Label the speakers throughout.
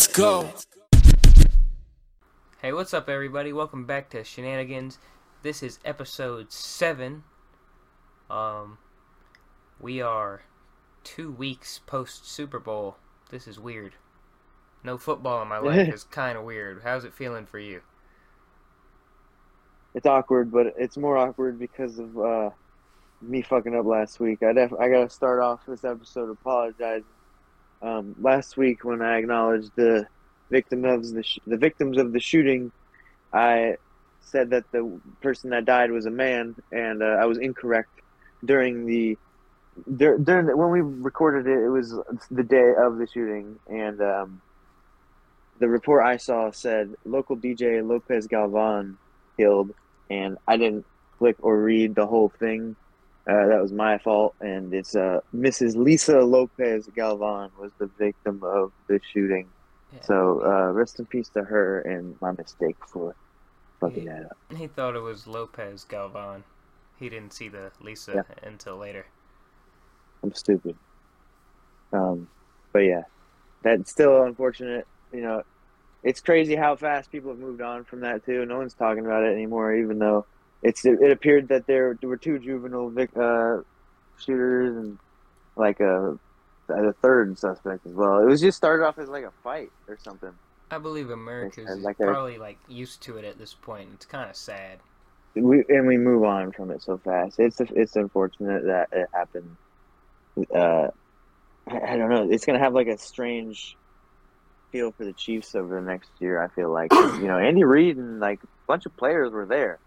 Speaker 1: Let's go.
Speaker 2: Hey, what's up, everybody? Welcome back to Shenanigans. This is episode seven. Um, we are two weeks post Super Bowl. This is weird. No football in my life is kind of weird. How's it feeling for you?
Speaker 3: It's awkward, but it's more awkward because of uh, me fucking up last week. I def- I gotta start off this episode apologizing. Um, last week when I acknowledged the victim of the sh- the victims of the shooting, I said that the person that died was a man, and uh, I was incorrect during the dur- during the, when we recorded it. It was the day of the shooting, and um, the report I saw said local DJ Lopez Galvan killed, and I didn't click or read the whole thing. Uh, that was my fault, and it's uh, Mrs. Lisa Lopez Galvan was the victim of the shooting.
Speaker 2: Yeah.
Speaker 3: So uh, rest in peace to her and my mistake for fucking
Speaker 2: Yeah.
Speaker 3: that up.
Speaker 2: He thought it was Lopez Galvan. He didn't see the Lisa
Speaker 3: Yeah.
Speaker 2: until later.
Speaker 3: I'm stupid. Um, but yeah, that's still unfortunate. You know, it's crazy how fast people have moved on from that too. No one's talking about it anymore, even though it's it appeared that there, there were two juvenile vic, uh, shooters and like a a third suspect as well. It was just started off as like a fight or something.
Speaker 2: I believe America's
Speaker 3: and like
Speaker 2: probably like used to it at this point. It's kind of sad.
Speaker 3: We and we move on from it so fast. It's it's unfortunate that it happened. Uh, I, I don't know. It's gonna have like a strange feel for the Chiefs over the next year. I feel like you know Andy Reid and like a bunch of players were there.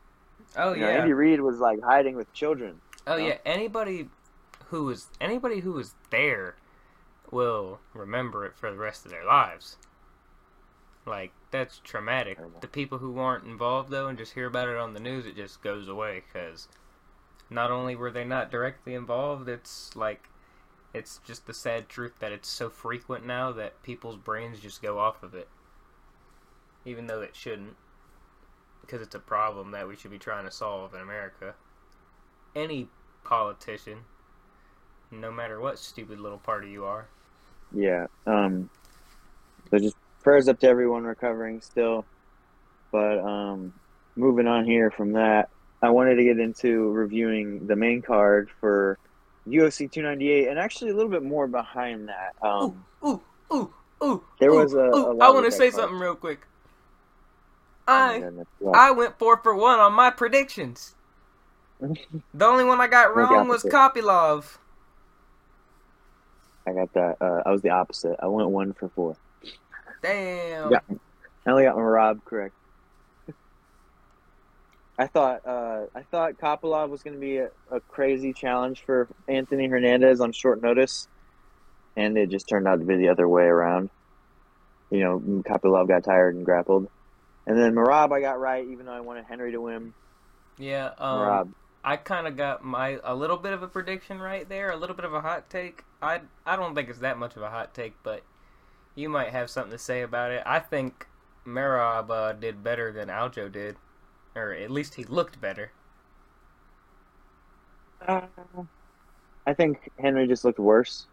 Speaker 2: Oh
Speaker 3: You know,
Speaker 2: yeah.
Speaker 3: Andy Reid was like hiding with children.
Speaker 2: Oh
Speaker 3: know?
Speaker 2: yeah, anybody who was anybody who was there will remember it for the rest of their lives. Like that's traumatic.
Speaker 3: Terrible.
Speaker 2: The people who weren't involved though and just hear about it on the news, it just goes away because not only were they not directly involved, it's like it's just the sad truth that it's so frequent now that people's brains just go off of it, even though it shouldn't, because it's a problem that we should be trying to solve in America any politician, no matter what stupid little party you are.
Speaker 3: Yeah. Um. So just prayers up to everyone recovering still, but um, moving on here from that, I wanted to get into reviewing the main card for UFC 298, and actually a little bit more behind that. Um,
Speaker 2: ooh, ooh, ooh.
Speaker 3: There
Speaker 2: ooh,
Speaker 3: was a- a
Speaker 2: ooh.
Speaker 3: lot
Speaker 2: I want to say
Speaker 3: card.
Speaker 2: something real quick. I? I went four for one on my predictions. The only one I got wrong was. Kopylov.
Speaker 3: I got that. Uh, I was the opposite. I went one for four.
Speaker 2: Damn.
Speaker 3: Yeah. I only got Merab correct. I thought uh, I thought Kopylov was going to be a, a crazy challenge for Anthony Hernandez on short notice, and it just turned out to be the other way around. You know, Kopylov got tired and grappled, and then Merab I got right, even though I wanted Henry to win.
Speaker 2: Yeah. Um,
Speaker 3: Merab,
Speaker 2: I kind of got my a little bit of a prediction right there, a little bit of a hot take. I I don't think it's that much of a hot take, but you might have something to say about it. I think Merab uh, did better than Aljo did, or at least he looked better.
Speaker 3: uh, I think Henry just looked worse.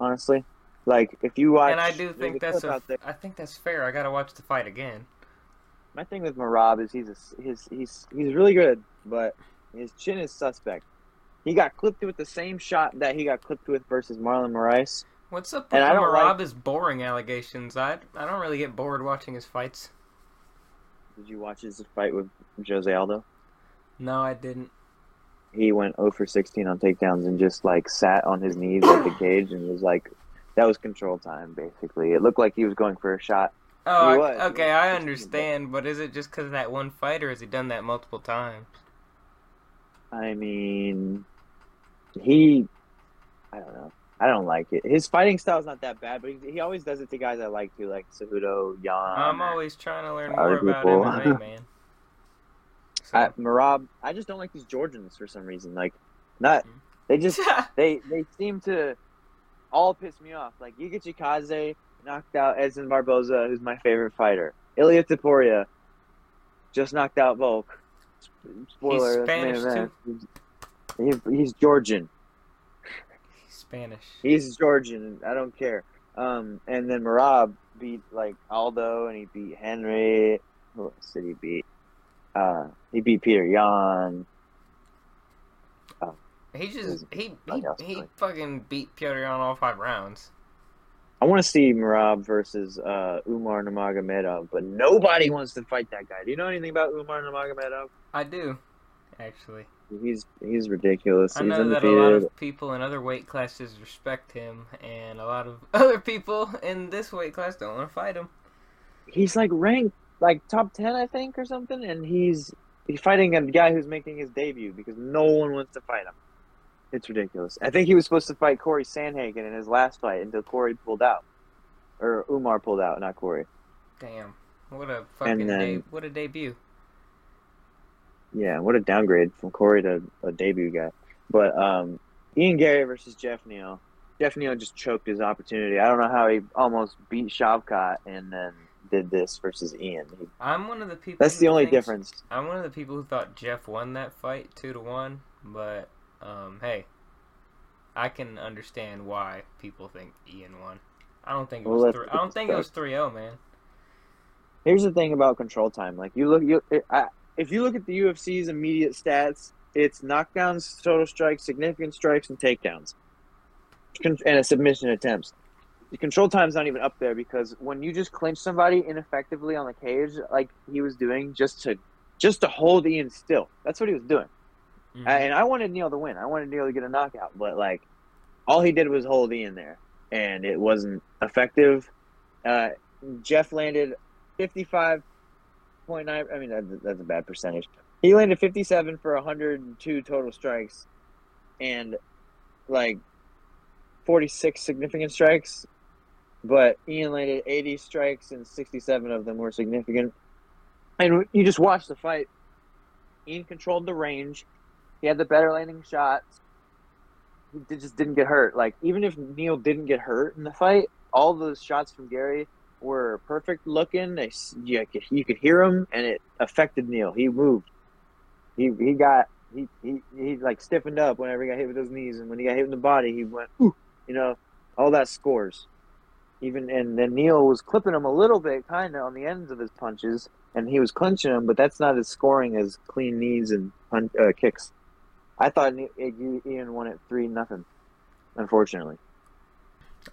Speaker 3: Honestly, like if you watch,
Speaker 2: and I do think that's
Speaker 3: clip
Speaker 2: a,
Speaker 3: there.
Speaker 2: I think that's fair. I gotta watch the fight again.
Speaker 3: My thing with Merab is he's a, he's he's he's really good, but his chin is suspect. He got clipped with the same shot that he got clipped with versus Marlon Moraes.
Speaker 2: What's up with
Speaker 3: And I don't
Speaker 2: Merab's boring allegations? I I don't really get bored watching his fights.
Speaker 3: Did you watch his fight with Jose Aldo?
Speaker 2: No, I didn't.
Speaker 3: He went 0 for 16 on takedowns and just like sat on his knees at the cage and was like, that was control time basically. It looked like he was going for a shot.
Speaker 2: Oh,
Speaker 3: He
Speaker 2: I-
Speaker 3: was, he
Speaker 2: okay. I understand, but is it just because of that one fight, or has he done that multiple times?
Speaker 3: I mean, he, I don't know. I don't like it. His fighting style is not that bad, but he, he always does it to guys I like to, like Cejudo, Yan.
Speaker 2: I'm always trying to learn more about
Speaker 3: people.
Speaker 2: MMA, man. So,
Speaker 3: I, Merab, I just don't like these Georgians for some reason. Like, not hmm. they just they they seem to all piss me off. Like Giga Chikadze knocked out Edson Barboza, who's my favorite fighter. Ilya Topuria just knocked out Volk. Spoiler,
Speaker 2: He's Spanish,
Speaker 3: event. He- he's Georgian.
Speaker 2: He's Spanish.
Speaker 3: He's Georgian. I don't care. Um, and then Merab, beat like Aldo, and he beat Henry. Who else did he beat? Uh, he beat Peter Yan.
Speaker 2: He just he he, he fucking beat Piotr on all five rounds.
Speaker 3: I want to see Merab versus uh, Umar Nurmagomedov, but nobody wants to fight that guy. Do you know anything about Umar Nurmagomedov?
Speaker 2: I do, actually.
Speaker 3: He's he's ridiculous.
Speaker 2: I
Speaker 3: he's
Speaker 2: know that a lot of people in other weight classes respect him, and a lot of other people in this weight class don't want to fight him.
Speaker 3: He's like ranked like top ten, I think, or something, and he's he's fighting a guy who's making his debut because no one wants to fight him. It's ridiculous. I think he was supposed to fight Corey Sandhagen in his last fight until Corey pulled out, or Umar pulled out, not Corey.
Speaker 2: Damn, what a fucking
Speaker 3: then-
Speaker 2: de- what a debut.
Speaker 3: Yeah, what a downgrade from Corey to a debut guy. But um, Ian Garry versus Jeff Neal. Jeff Neal just choked his opportunity. I don't know how he almost beat Shavkat and then did this versus Ian. He-
Speaker 2: I'm one of the people.
Speaker 3: That's the only
Speaker 2: thinks-
Speaker 3: difference.
Speaker 2: I'm one of the people who thought Jeff won that fight two to one, but um, hey, I can understand why people think Ian won. I don't think it was. Three, I don't think it was 3-0, man.
Speaker 3: Here's the thing about control time. Like you look, you I, if you look at the UFC's immediate stats, it's knockdowns, total strikes, significant strikes, and takedowns, and a submission attempts. The control time's not even up there because when you just clinch somebody ineffectively on the cage, like he was doing, just to just to hold Ian still, that's what he was doing.
Speaker 2: Mhm.
Speaker 3: And I wanted Neal to win. I wanted Neal to get a knockout, but like all he did was hold Ian there, and it wasn't effective. Uh, Jeff landed fifty-five point nine. I mean, that's, that's a bad percentage. He landed fifty-seven for hundred and two total strikes, and like forty-six significant strikes. But Ian landed eighty strikes, and sixty-seven of them were significant. And you just watched the fight. Ian controlled the range. He had the better landing shots. He just didn't get hurt. Like even if Neal didn't get hurt in the fight, all those shots from Garry were perfect looking. They, you, could, you could hear him, and it affected Neal. He moved. He he got he, he he like stiffened up whenever he got hit with those knees, and when he got hit in the body, he went ooh. You know, all that scores. Even and then Neal was clipping him a little bit, kind of on the ends of his punches, and he was clinching him, but that's not as scoring as clean knees and pun- uh, kicks. I thought Ian won it three nothing. Unfortunately,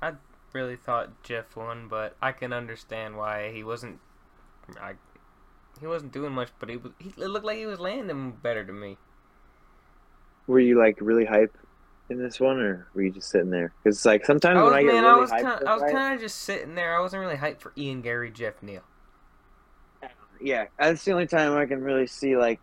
Speaker 3: I
Speaker 2: really thought Jeff won, but I can understand why he wasn't. I, he wasn't doing much, but he was. He, it looked like he was landing better to me.
Speaker 3: were you like really hype in this one, or were you just sitting there? Because like sometimes
Speaker 2: I was,
Speaker 3: when I get really
Speaker 2: I was
Speaker 3: hyped,
Speaker 2: kind.
Speaker 3: for a
Speaker 2: I was kind of just sitting there. I wasn't really hyped for Ian Garry, Jeff Neal.
Speaker 3: yeah, that's the only time I can really see like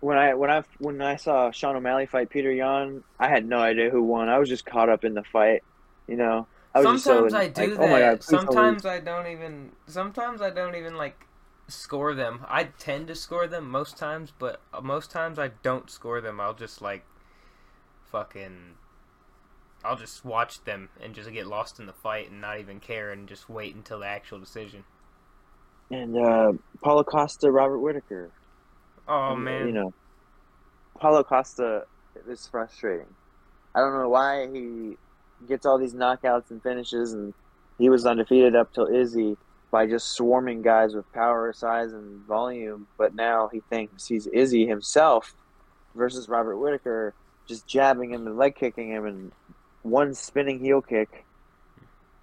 Speaker 3: when I when I when I saw Sean O'Malley fight Peter Yan, I had no idea who won. I was just caught up in the fight, you know. I
Speaker 2: Sometimes
Speaker 3: so,
Speaker 2: I do
Speaker 3: like,
Speaker 2: that.
Speaker 3: Oh god! please tell me-
Speaker 2: sometimes I don't even. Sometimes I don't even like score them. I tend to score them most times, but most times I don't score them. I'll just like fucking. I'll just watch them and just get lost in the fight and not even care and just wait until the actual decision.
Speaker 3: and uh, Paulo Costa, Robert Whitaker.
Speaker 2: Oh
Speaker 3: And,
Speaker 2: man,
Speaker 3: you know, Paulo Costa is frustrating. I don't know why he gets all these knockouts and finishes, and he was undefeated up till Izzy by just swarming guys with power, size, and volume. But now he thinks he's Izzy himself versus Robert Whitaker, just jabbing him and leg kicking him, and one spinning heel kick.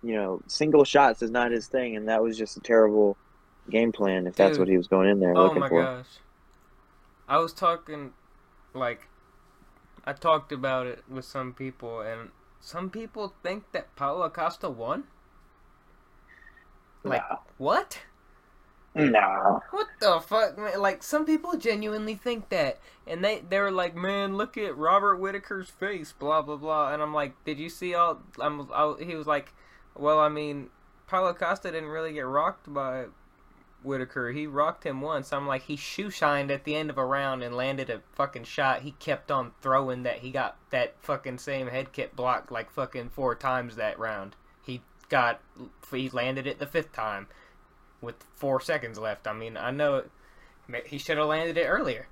Speaker 3: You know, single shots is not his thing, and that was just a terrible game plan if that's what he was going in there
Speaker 2: Oh
Speaker 3: looking
Speaker 2: my
Speaker 3: for.
Speaker 2: gosh. I was talking like I talked about it with some people and some people think that Paulo Acosta won? Like
Speaker 3: No.
Speaker 2: what?
Speaker 3: No.
Speaker 2: What the fuck, man? Like some people genuinely think that, and they they were like, "Man, look at Robert Whitaker's face," blah blah blah. And I'm like, "Did you see all?" I'm. I, he was like, "Well, I mean, Paulo Costa didn't really get rocked by Whitaker. He rocked him once." I'm like, he shoe shined at the end of a round and landed a fucking shot. He kept on throwing that. He got that fucking same head kick blocked like fucking four times that round. He got. He landed it the fifth time with four seconds left. I mean, I know it, he should have landed it earlier.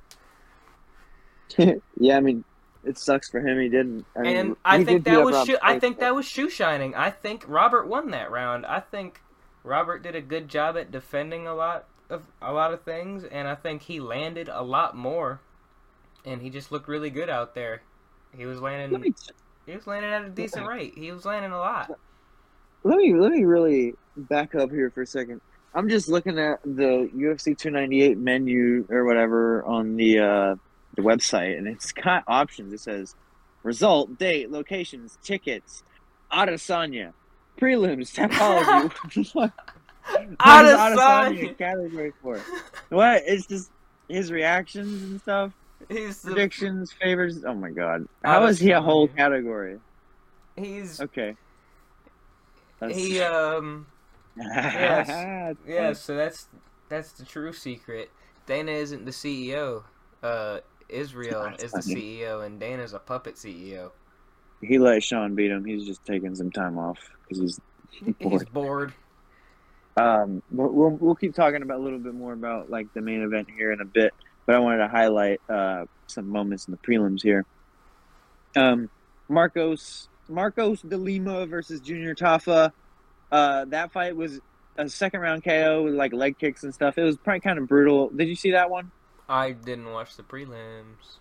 Speaker 3: yeah, I mean, it sucks for him. He didn't. I mean,
Speaker 2: and I think that was I think that was shoe shining. I think Robert won that round. I think Robert did a good job at defending a lot of a lot of things, and I think he landed a lot more, and he just looked really good out there. He was landing.
Speaker 3: me
Speaker 2: He was landing at a decent rate. He was landing a lot.
Speaker 3: let me let me really back up here for a second. I'm just looking at the UFC 298 menu or whatever on the uh, the website, and it's got options. It says result, date, locations, tickets, Adesanya, prelims, topology. what what is Adesanya category for? What? It's just his reactions and stuff,
Speaker 2: He's the,
Speaker 3: predictions, favors. Oh my god, how is he a whole category?
Speaker 2: he's
Speaker 3: Okay. That's-
Speaker 2: he um
Speaker 3: Yes.
Speaker 2: yeah. So that's that's the true secret. Dana isn't the CEO. Uh, Israel
Speaker 3: That's
Speaker 2: is the. CEO, and Dana's a puppet CEO.
Speaker 3: He let Sean beat him. He's just taking some time off because he's
Speaker 2: He's
Speaker 3: bored.
Speaker 2: bored.
Speaker 3: Um, we'll, we'll we'll keep talking about a little bit more about like the main event here in a bit, but I wanted to highlight uh, some moments in the prelims here. Um, Marcos Marcos de Lima versus Junior Tafa. Uh, that fight was a second round KO with like leg kicks and stuff. It was probably kind of brutal. Did you see that one?
Speaker 2: I didn't watch the prelims.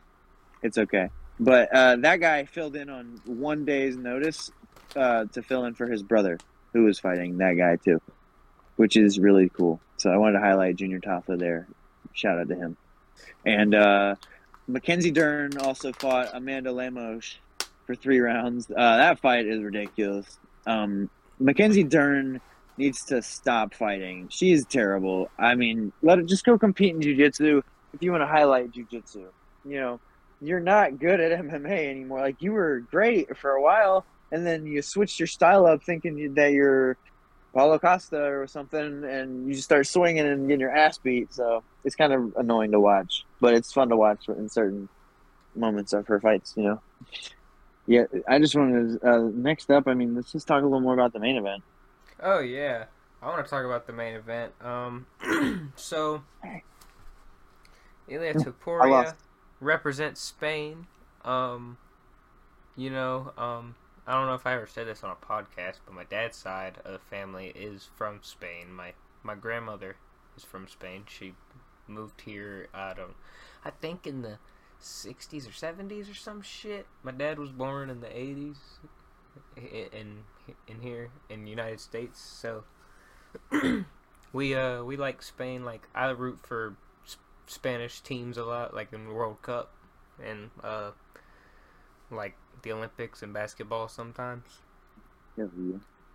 Speaker 3: It's okay. But uh, that guy filled in on one day's notice uh, to fill in for his brother, who was fighting that guy too, which is really cool. So I wanted to highlight Junior Tafa there. Shout out to him. And uh, Mackenzie Dern also fought Amanda Lemos for three rounds. Uh, that fight is ridiculous. Um, Mackenzie Dern needs to stop fighting. She's terrible. I mean, let it just go compete in jiu-jitsu if you want to highlight jiu-jitsu. You know, you're not good at MMA anymore. Like you were great for a while, and then you switched your style up, thinking that you're Paulo Costa or something, and you just start swinging and getting your ass beat. So it's kind of annoying to watch, but it's fun to watch in certain moments of her fights. You know. Yeah, I just wanted to. Uh, next up, I mean, let's just talk a little more about the main event.
Speaker 2: Oh yeah, I want to talk about the main event. Um, so Ilia
Speaker 3: I
Speaker 2: Topuria
Speaker 3: lost.
Speaker 2: represents Spain. Um, you know, um, I don't know if I ever said this on a podcast, but my dad's side of the family is from Spain. My my grandmother is from Spain. She moved here. I don't. I think in the '60s or '70s or some shit. My dad was born in the '80s in in here in the United States. So we uh we like Spain. Like I root for S- Spanish teams a lot, like in the World Cup and uh like the Olympics and basketball sometimes.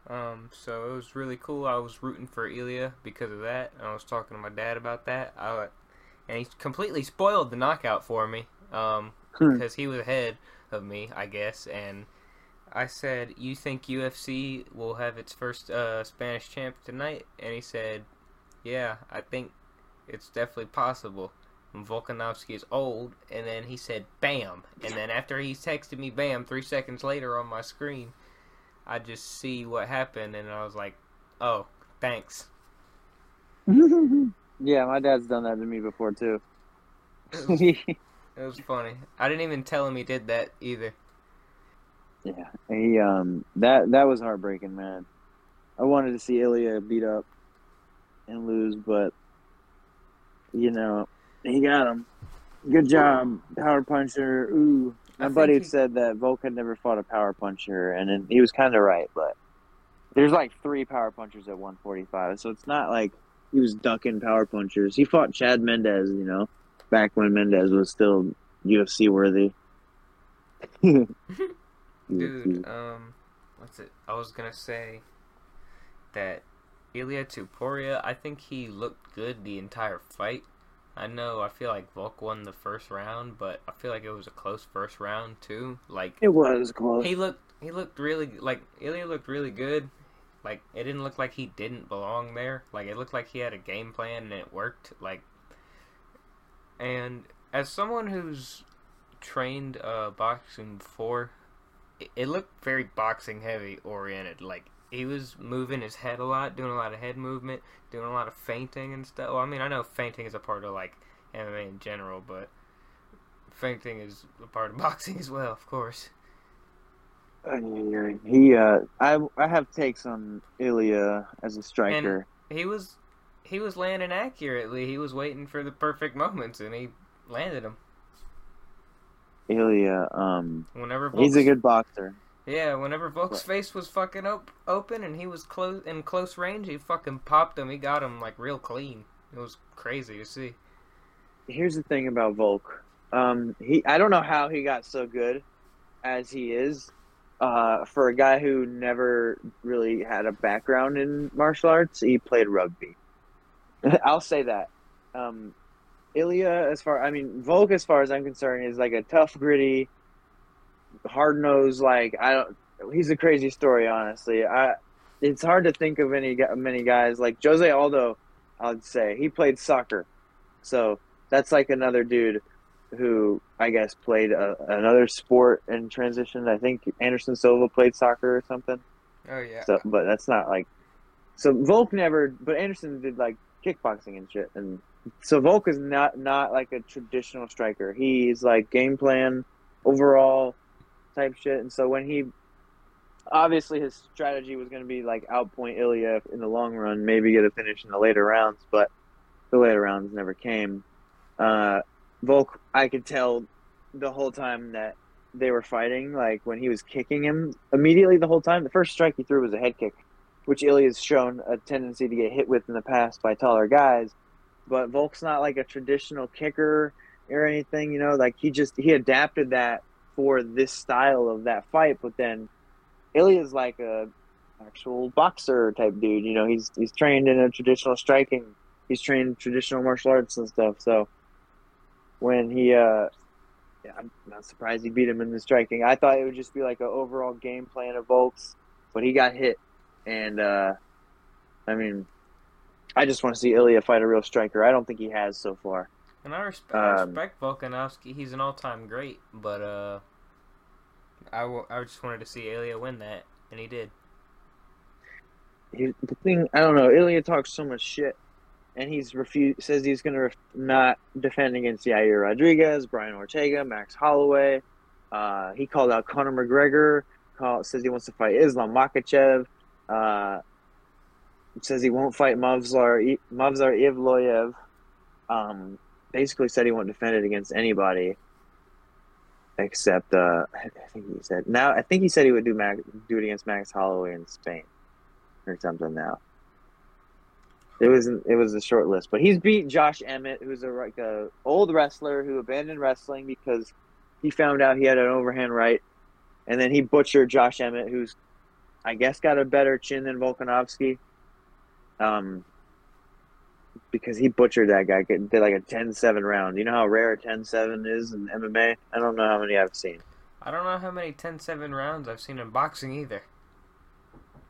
Speaker 2: Um, so it was really cool. I was rooting for Ilya because of that. and I was talking to my dad about that. I, and he completely spoiled the knockout for me. Um,
Speaker 3: Hmm.
Speaker 2: because he was ahead of me, I guess. And I said, "You think UFC will have its first uh, Spanish champ tonight?" And he said, "Yeah, I think it's definitely possible." And Volkanovski is old, and then he said, "Bam!" And then after he texted me, "Bam!" Three seconds later on my screen, I just see what happened, and I was like, "Oh, thanks."
Speaker 3: yeah, my dad's done that to me before too.
Speaker 2: It was, it was funny. I didn't even tell him he did that either.
Speaker 3: yeah, he um that that was heartbreaking, man. I wanted to see Ilya beat up and lose, but you know he got him. Good job, power puncher. Ooh, my buddy
Speaker 2: he-
Speaker 3: said that Volk had never fought a power puncher, and then he was kind of right. But there's like three power punchers at 145, so it's not like he was ducking power punchers. He fought Chad Mendes, you know, back when Mendez was still UFC worthy.
Speaker 2: Dude, um, what's it? I was gonna say that Ilya Topuria. I think he looked good the entire fight. I know. I feel like Volk won the first round, but I feel like it was a close first round too. Like
Speaker 3: It was close.
Speaker 2: he looked, he looked really like Ilya looked really good. Like it didn't look like he didn't belong there. Like it looked like he had a game plan and it worked. Like, and as someone who's trained uh, boxing before, it, it looked very boxing heavy oriented. Like he was moving his head a lot, doing a lot of head movement, doing a lot of fainting and stuff. Well, I mean, I know fainting is a part of like MMA in general, but fainting is a part of boxing as well, of course.
Speaker 3: He, uh, I, I have takes on Ilya as a striker.
Speaker 2: And he was, he was landing accurately. He was waiting for the perfect moments, and he landed them.
Speaker 3: Ilya, um,
Speaker 2: whenever
Speaker 3: he's a good boxer.
Speaker 2: Yeah, whenever Volk's face was fucking op- open and he was close in close range, he fucking popped him. He got him like real clean. It was crazy to see.
Speaker 3: Here's the thing about Volk. Um, he I don't know how he got so good as he is. Uh, for a guy who never really had a background in martial arts, he played rugby. I'll say that. Um, Ilya, as far I mean, Volk, as far as I'm concerned, is like a tough, gritty, hard nosed. Like I don't. He's a crazy story, honestly. I. It's hard to think of any many guys like Jose Aldo. I'd say he played soccer, so that's like another dude who I guess played a, another sport and transitioned. I think Anderson Silva played soccer or something.
Speaker 2: Oh yeah.
Speaker 3: So, but that's not like. So Volk never, but Anderson did like kickboxing and shit, and so Volk is not not like a traditional striker. He's like game plan, overall type shit. And so when he, obviously his strategy was going to be like outpoint Ilya in the long run, maybe get a finish in the later rounds, but the later rounds never came. Uh, Volk, I could tell the whole time that they were fighting, like when he was kicking him immediately the whole time. The first strike he threw was a head kick, which Ilya's shown a tendency to get hit with in the past by taller guys but Volk's not like a traditional kicker or anything, you know, like he just he adapted that for this style of that fight, but then Ilya's like a actual boxer type dude, you know, he's he's trained in a traditional striking, he's trained traditional martial arts and stuff. So when he uh yeah, I'm not surprised he beat him in the striking. I thought it would just be like an overall game plan of Volk's, but he got hit and uh I mean I just want to see Ilya fight a real striker. I don't think he has so far.
Speaker 2: And I respect, um, I respect Volkanovski. He's an all-time great, but uh, I, w- I just wanted to see Ilya win that, and he did.
Speaker 3: He, the thing, I don't know. Ilya talks so much shit, and he's refused. Says he's to ref- not defend against Yair Rodriguez, Brian Ortega, Max Holloway. Uh, he called out Conor McGregor. Call, says he wants to fight Islam Makhachev. Uh, says he won't fight Mavzar Movsar Evloev. Um, basically said he won't defend it against anybody except uh, I think he said now I think he said he would do Mag, do it against Max Holloway in Spain or something. Now it was it was a short list, but he's beat Josh Emmett, who's a like a old wrestler who abandoned wrestling because he found out he had an overhand right, and then he butchered Josh Emmett, who's I guess got a better chin than Volkanovski. Um, because he butchered that guy. Did like a 10-7 round. You know how rare a 10-7 is in MMA? I don't know how many I've seen.
Speaker 2: I don't know how many 10-7 rounds I've seen in boxing either.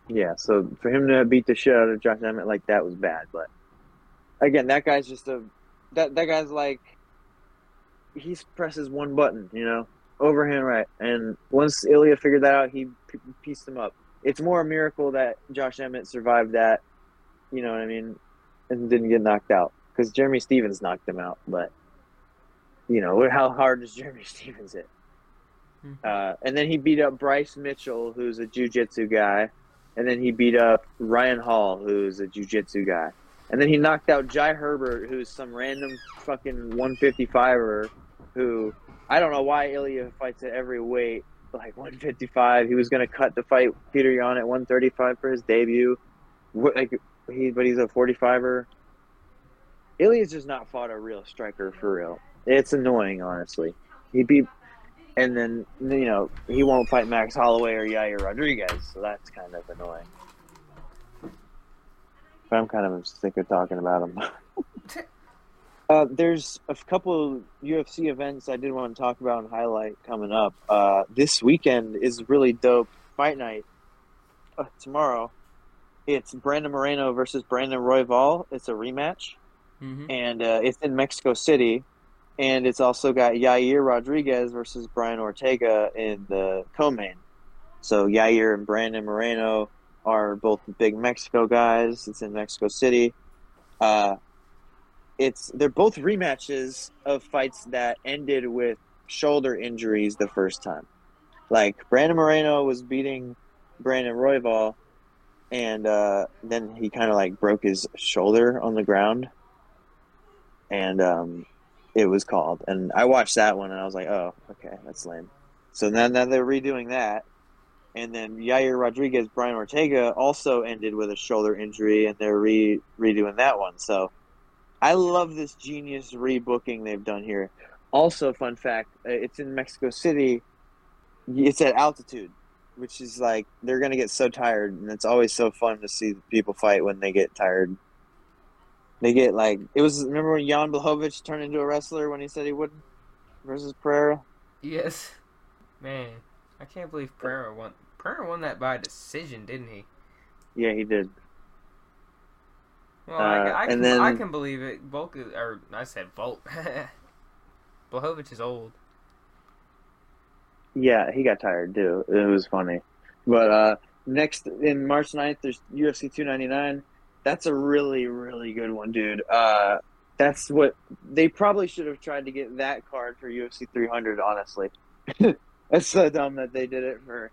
Speaker 3: Yeah, so for him to beat the shit out of Josh Emmett like that was bad. But again, that guy's just a that that guy's like he presses one button, you know, overhand right. And once Ilya figured that out, he pieced him up. It's more a miracle that Josh Emmett survived that you know what I mean, and didn't get knocked out because Jeremy Stephens knocked him out. But you know how hard does Jeremy Stephens hit? Mm-hmm. Uh, and then he beat up Bryce Mitchell, who's a jiu-jitsu guy, and then he beat up Ryan Hall, who's a jiu-jitsu guy, and then he knocked out Jai Herbert, who's some random fucking 155er, who I don't know why Ilya fights at every weight, like 155. He was gonna cut to fight Peter Yan at 135 for his debut. Like he but he's a 45er. Ilya's just not fought a real striker for real. It's annoying, honestly. He beat, and then you know he won't fight Max Holloway or Yair Rodriguez, so that's kind of annoying. But I'm kind of sick of talking about him. uh, there's a couple UFC events I did want to talk about and highlight coming up. Uh, this weekend is really dope. Fight night uh, tomorrow it's Brandon Moreno versus Brandon Royval. It's a rematch, mm-hmm. and uh, it's in Mexico City, and it's also got Yair Rodriguez versus Brian Ortega in the co-main. So Yair and Brandon Moreno are both big Mexico guys. It's in Mexico City. Uh, it's they're both rematches of fights that ended with shoulder injuries the first time. Like Brandon Moreno was beating Brandon Royval, and uh, then he kind of like broke his shoulder on the ground, and um, it was called. And I watched that one, and I was like, oh, okay, that's lame. So then, then they're redoing that, and then Yair Rodriguez, Brian Ortega also ended with a shoulder injury, and they're re redoing that one. So I love this genius rebooking they've done here. Also, fun fact: uh, it's in Mexico City. It's at altitude, which is like they're gonna get so tired, and it's always so fun to see people fight when they get tired. They get like it was. Remember when Jan Blachowicz turned into a wrestler when he said he wouldn't versus Pereira?
Speaker 2: Yes, man, I can't believe Pereira won. Pereira won that by decision, didn't he?
Speaker 3: Yeah, he did.
Speaker 2: Well, I,
Speaker 3: Uh,
Speaker 2: I,
Speaker 3: and
Speaker 2: can,
Speaker 3: then-
Speaker 2: I can believe it. Volk or I said Volk. Blachowicz is old.
Speaker 3: Yeah, he got tired too. It was funny. But uh, next in March 9th, there's UFC 299. That's a really, really good one, dude. Uh, that's what they probably should have tried to get that card for UFC 300. Honestly, that's so dumb that they did it for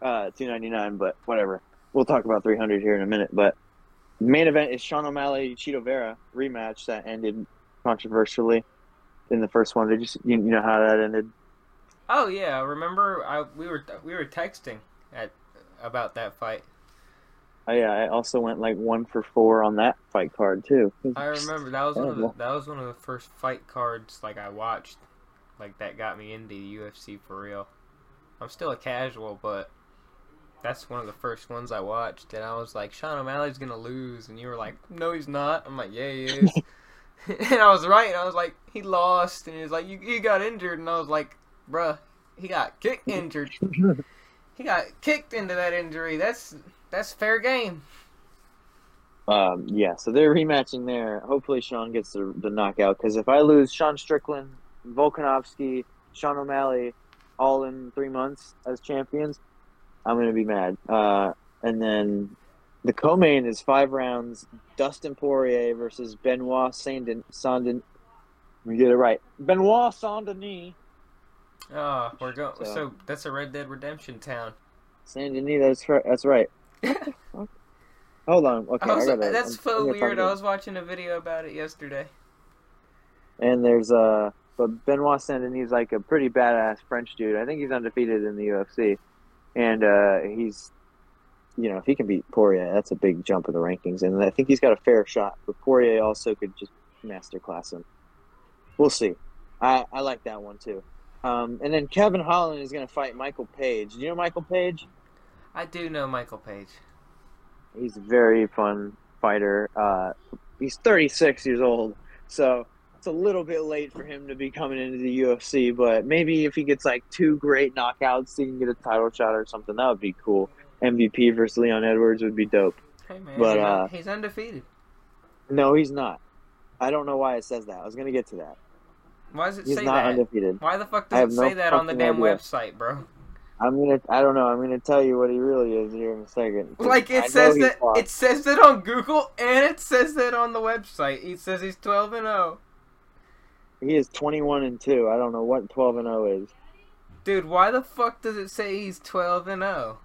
Speaker 3: uh, 299. But whatever. We'll talk about 300 here in a minute. But main event is Sean O'Malley Chito Vera rematch that ended controversially in the first one. Did you you know how that ended?
Speaker 2: Oh yeah, remember I we were we were texting at about that fight.
Speaker 3: Oh, yeah, I also went like one for four on that fight card too.
Speaker 2: I remember that was one of the, that was one of the first fight cards like I watched, like that got me into the UFC for real. I'm still a casual, but that's one of the first ones I watched, and I was like, Sean O'Malley's gonna lose, and you were like, No, he's not. I'm like, Yeah, he is. and I was right. And I was like, He lost, and he was like, You he got injured, and I was like, Bruh, he got kick injured. he got kicked into that injury. That's that's fair game.
Speaker 3: Um, yeah, so they're rematching there. Hopefully, Sean gets the, the knockout because if I lose Sean Strickland, Volkanovski, Sean O'Malley, all in three months as champions, I'm gonna be mad. Uh, and then the co-main is five rounds: Dustin Poirier versus Benoit Saint Saint. Let me get it right. Benoit Saint Denis.
Speaker 2: Oh, we're going.
Speaker 3: So-
Speaker 2: So that's a Red Dead Redemption town.
Speaker 3: San Denis. That's right. That's right. Hold on. Okay,
Speaker 2: I was,
Speaker 3: gotta,
Speaker 2: that's
Speaker 3: I'm-
Speaker 2: so weird. I was watching a video about it yesterday.
Speaker 3: And there's uh but Benoit Saint Denis like a pretty badass French dude. I think he's undefeated in the UFC. And uh he's you know, if he can beat Poirier, that's a big jump in the rankings. And I think he's got a fair shot. But Poirier also could just masterclass him. We'll see. I, I like that one too. Um, and then Kevin Holland is going to fight Michael Page. Do you know Michael Page?
Speaker 2: I do know Michael Page.
Speaker 3: He's a very fun fighter. Uh, he's 36 years old, so it's a little bit late for him to be coming into the UFC. But maybe if he gets like two great knockouts, he can get a title shot or something. That would be cool. MVP versus Leon Edwards would be dope.
Speaker 2: Hey man,
Speaker 3: But,
Speaker 2: he's,
Speaker 3: uh,
Speaker 2: he's undefeated.
Speaker 3: No, he's not. I don't know why it says that. I was gonna get to that.
Speaker 2: Why does it
Speaker 3: He's
Speaker 2: say
Speaker 3: not
Speaker 2: that?
Speaker 3: undefeated.
Speaker 2: Why the fuck
Speaker 3: I
Speaker 2: does
Speaker 3: have
Speaker 2: it
Speaker 3: no
Speaker 2: say that on the
Speaker 3: fucking
Speaker 2: damn
Speaker 3: idea.
Speaker 2: website, bro?
Speaker 3: I'm gonna. I don't know. I'm gonna tell you what he really is here in a second.
Speaker 2: Like
Speaker 3: I
Speaker 2: it
Speaker 3: know
Speaker 2: says
Speaker 3: he's
Speaker 2: that
Speaker 3: lost.
Speaker 2: it says that on Google and it says that on the website. It says he's 12 and oh. 0.
Speaker 3: He is 21 and two. I don't know what 12 and 0 is.
Speaker 2: Dude, why the fuck does it say he's 12 and oh? 0?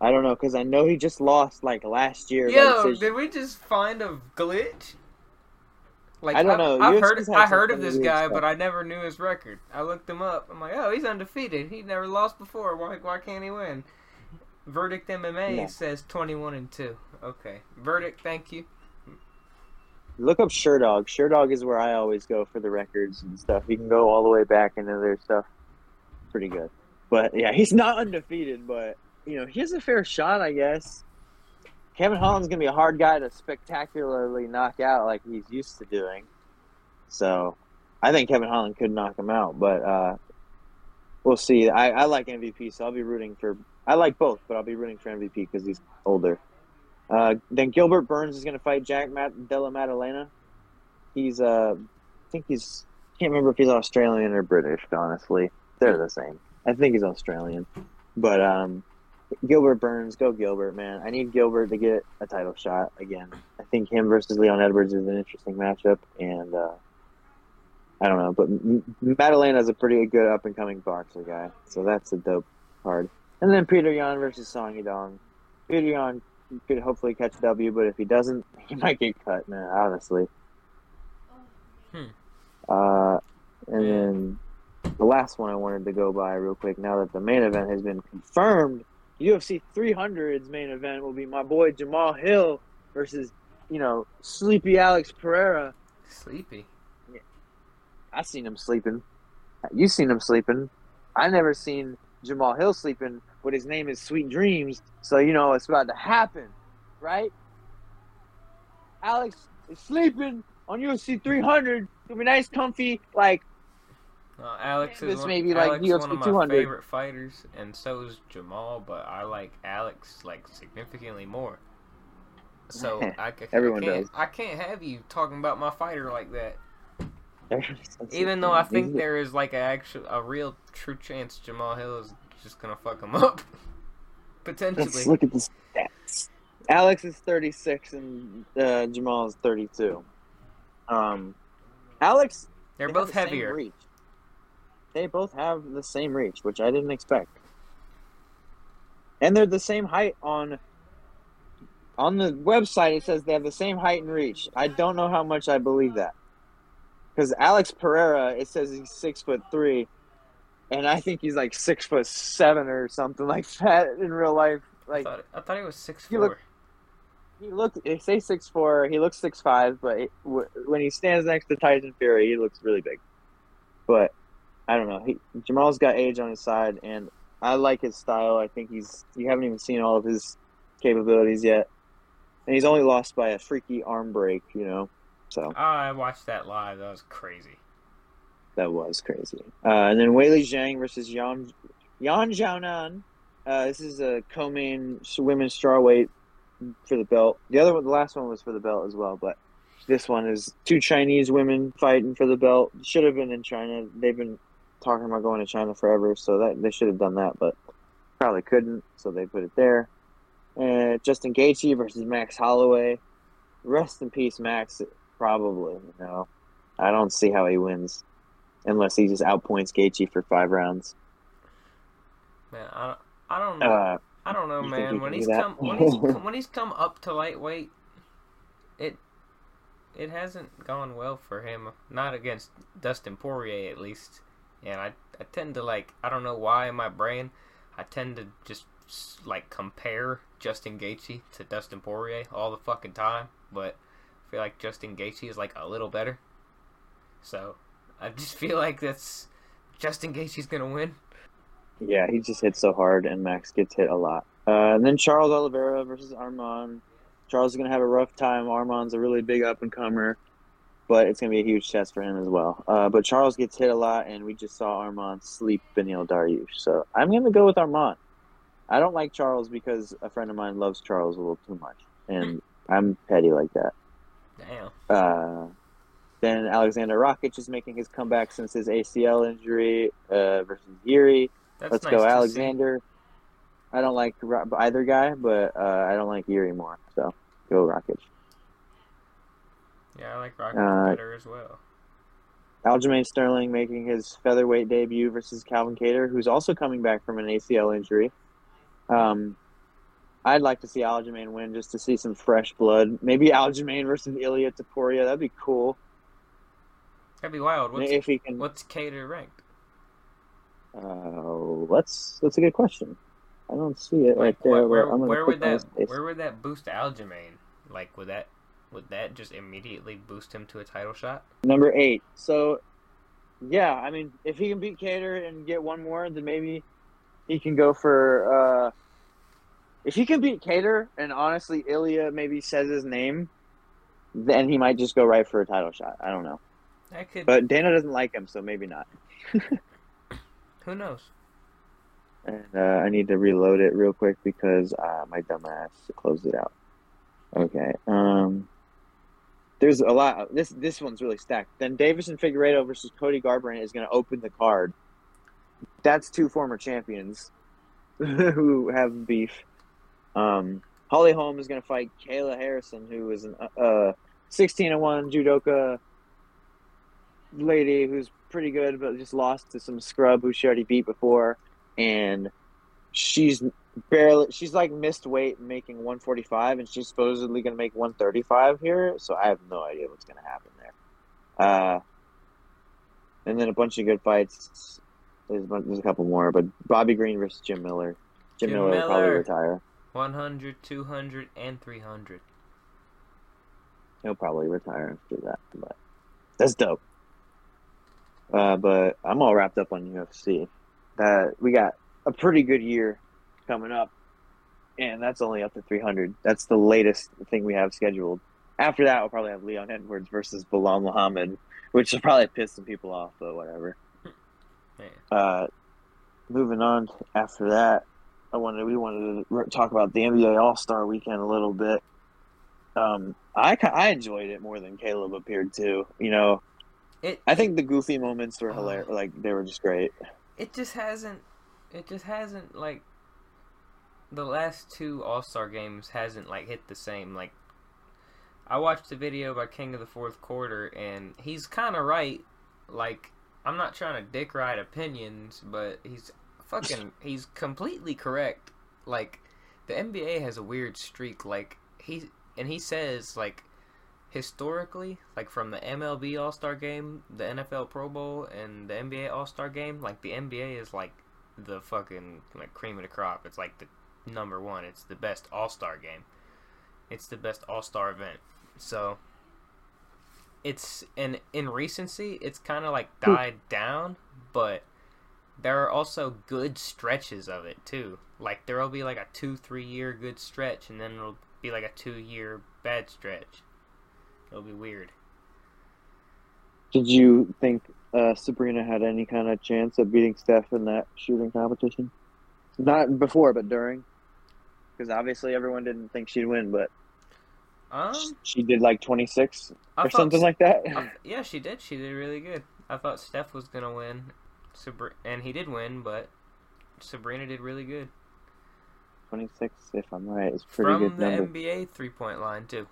Speaker 3: I don't know because I know he just lost like last year. by
Speaker 2: Yo,
Speaker 3: decision.
Speaker 2: did we just find a glitch? Like
Speaker 3: I don't know.
Speaker 2: I've, I've heard I heard of this guy,
Speaker 3: stuff.
Speaker 2: but I never knew his record. I looked him up. I'm like, oh, he's undefeated. He never lost before. Why why can't he win? Verdict MMA
Speaker 3: Yeah.
Speaker 2: says 21 and 2. Okay. Verdict, thank you.
Speaker 3: Look up Sherdog. Sherdog is where I always go for the records and stuff. You can go all the way back into their stuff. Pretty good. But yeah, he's not undefeated, but you know, he has a fair shot, I guess. Kevin Holland's gonna be a hard guy to spectacularly knock out like he's used to doing. So I think Kevin Holland could knock him out, but uh we'll see. I, I like MVP, so I'll be rooting for I like both, but I'll be rooting for MVP because he's older. Uh, then Gilbert Burns is to fight Jack Matt- Della Maddalena. He's, uh, I think he's, can't remember if he's Australian or British, honestly. They're the same. I think he's Australian. But, um, Gilbert Burns, go Gilbert, man. I need Gilbert to get a title shot again. I think him versus Leon Edwards is an interesting matchup, and, uh, I don't know, but M- is a pretty good up and coming boxer guy, so that's a dope card. And then Peter Yan versus Song Yadong. Peter Yan could hopefully catch a W, but if he doesn't, he might get cut, man. Honestly.
Speaker 2: Hmm.
Speaker 3: Uh, and then the last one I wanted to go by real quick. Now that the main event has been confirmed, UFC 300's main event will be my boy Jamal Hill versus, you know, sleepy Alex Pereira.
Speaker 2: Sleepy.
Speaker 3: I seen him sleeping. You seen him sleeping. I never seen Jamal Hill sleeping, but his name is Sweet Dreams, so you know it's about to happen, right? Alex is sleeping on UFC 300. It'll be nice, comfy, like
Speaker 2: Uh, Alex
Speaker 3: This
Speaker 2: is one,
Speaker 3: may be like
Speaker 2: Alex
Speaker 3: UFC
Speaker 2: one of my favorite fighters, and so is Jamal. But I like Alex like significantly more. So I, c- I
Speaker 3: Everyone
Speaker 2: can't,
Speaker 3: does.
Speaker 2: I can't have you talking about my fighter like that.
Speaker 3: Even
Speaker 2: Even though I think there is like a actual, a real true chance Jamal Hill is just gonna fuck him up, potentially.
Speaker 3: Let's look at the stats. Alex is 36 and uh, Jamal is 32. Um, Alex,
Speaker 2: They're
Speaker 3: they
Speaker 2: both
Speaker 3: have the same
Speaker 2: heavier.
Speaker 3: They both have the same reach, which I didn't expect. And they're the same height on on the website. It says they have the same height and reach. I don't know how much I believe that because Alex Pereira, it says he's six foot three, and I think he's like six foot seven or something like that in real life.
Speaker 2: I
Speaker 3: Like
Speaker 2: thought, I thought he was six
Speaker 3: You
Speaker 2: four.
Speaker 3: look- he looked, they say six four. He looks six five, but it, w- when he stands next to Tyson Fury, he looks really big. But I don't know. He, Jamal's got age on his side, and I like his style. I think he's. You haven't even seen all of his capabilities yet, and he's only lost by a freaky arm break. You know, so
Speaker 2: Oh, I watched that live. That was crazy.
Speaker 3: that was crazy. Uh, and then Weili Zhang versus Yan Yan Xiaonan. Uh, this is a co-main women's strawweight for the belt. The other one, the last one was for the belt as well, but this one is two Chinese women fighting for the belt. Should have been in China. They've been talking about going to China forever, so that they should have done that, but probably couldn't, so they put it there. And Justin Gaethje versus Max Holloway. Rest in peace, Max. Probably, you know. I don't see how he wins unless he just outpoints Gaethje for five rounds.
Speaker 2: Man, I, don't- I don't know.
Speaker 3: Uh,
Speaker 2: I don't know, man.
Speaker 3: he
Speaker 2: When he's come when he's when he's come up to lightweight, it it hasn't gone well for him. Not against Dustin Poirier, at least. And I I tend to like I don't know why in my brain I tend to just like compare Justin Gaethje to Dustin Poirier all the fucking time, but I feel like Justin Gaethje is like a little better. So I just feel like that's Justin Gaethje's gonna win.
Speaker 3: yeah, he just hits so hard, and Max gets hit a lot. Uh, and then Charles Oliveira versus Arman. Charles is to have a rough time. Arman's a really big up and comer, but it's going to be a huge test for him as well. Uh, but Charles gets hit a lot, and we just saw Arman sleep Beneil Dariush. So I'm going to go with Arman. I don't like Charles because a friend of mine loves Charles a little too much, and I'm petty like that.
Speaker 2: Damn.
Speaker 3: Uh, then Alexander Rakic is making his comeback since his ACL injury uh, versus Yuri.
Speaker 2: That's
Speaker 3: Let's
Speaker 2: nice
Speaker 3: go,
Speaker 2: to see.
Speaker 3: Alexander. I don't like either guy, but uh, I don't like Yuri more. So go Rakic.
Speaker 2: Yeah, I like Rocket
Speaker 3: Uh,
Speaker 2: better as well.
Speaker 3: Aljamain Sterling making his featherweight debut versus Calvin Kattar, who's also coming back from an ACL injury. Um, I'd like to see Aljamain win just to see some fresh blood. Maybe Aljamain versus Ilya Topuria. That'd be cool.
Speaker 2: That'd be wild. What's
Speaker 3: if he can.
Speaker 2: what's Kattar ranked?
Speaker 3: Uh, let's. That's a good question. I don't see it right
Speaker 2: Like,
Speaker 3: there.
Speaker 2: where, where, where would that where would that boost Aljamain? Like, would that would that just immediately boost him to a title shot?
Speaker 3: Number eight. So, yeah, I mean, if he can beat Kattar and get one more, then maybe he can go for. Uh, if he can beat Kattar and honestly Ilya maybe says his name, then he might just go right for a title shot. I don't know,
Speaker 2: That could.
Speaker 3: but Dana doesn't like him, so maybe not.
Speaker 2: who knows?
Speaker 3: And uh, I need to reload it real quick because uh, my dumbass closed it out. Okay. Um, there's a lot. This this one's really stacked. Then Deiveson Figueiredo versus Cody Garbrandt is going to open the card. That's two former champions who have beef. Um, Holly Holm is going to fight Kayla Harrison, who is an uh, 16 and one judoka. lady who's pretty good, but just lost to some scrub who she already beat before, and she's barely she's like missed weight making 145 and she's supposedly going to make 135 here so i have no idea what's going to happen there. Uh and then a bunch of good fights. There's a, bunch, there's a couple more but bobby green versus jim miller. Jim,
Speaker 2: Jim
Speaker 3: miller, will probably retire.
Speaker 2: 100, 200, and 300.
Speaker 3: he'll probably retire after that but that's dope. Uh but i'm all wrapped up on ufc that we got a pretty good year coming up, and that's only up to 300. That's the latest thing we have scheduled. After that, we'll probably have Leon Edwards versus Belal Muhammad, which will probably piss some people off, but whatever. Uh, moving on after that, I wanted we wanted to talk about the NBA All Star Weekend a little bit. Um, I I enjoyed it more than Caleb appeared to. You know,
Speaker 2: It
Speaker 3: I think the goofy moments were hilarious. Like they were just great.
Speaker 2: it just hasn't it just hasn't like the last two all-star games hasn't like hit the same like i watched a video by king of the fourth quarter and he's kind of right like i'm not trying to dick ride opinions but he's fucking he's completely correct like the nba has a weird streak like he and he says like historically, like from the MLB All Star Game, the NFL Pro Bowl, and the NBA All Star Game, like the NBA is like the fucking like cream of the crop. It's like the number one. It's the best All Star game. It's the best All Star event. So it's and in recency, it's kind of like died down, but there are also good stretches of it too. Like there will be like a two, three year good stretch, and then it'll be like a two year bad stretch. It'll be weird.
Speaker 3: Did you think uh, Sabrina had any kind of chance of beating Steph in that shooting competition? Not before, but during. Because obviously everyone didn't think she'd win, but
Speaker 2: Um,
Speaker 3: she did like 26
Speaker 2: I
Speaker 3: or something like that.
Speaker 2: I, yeah, she did. She did really good. I thought Steph was gonna win, Sabri- and he did win, but Sabrina did really good
Speaker 3: 26, if I'm right, is pretty
Speaker 2: from
Speaker 3: good
Speaker 2: the
Speaker 3: number.
Speaker 2: NBA three point line too.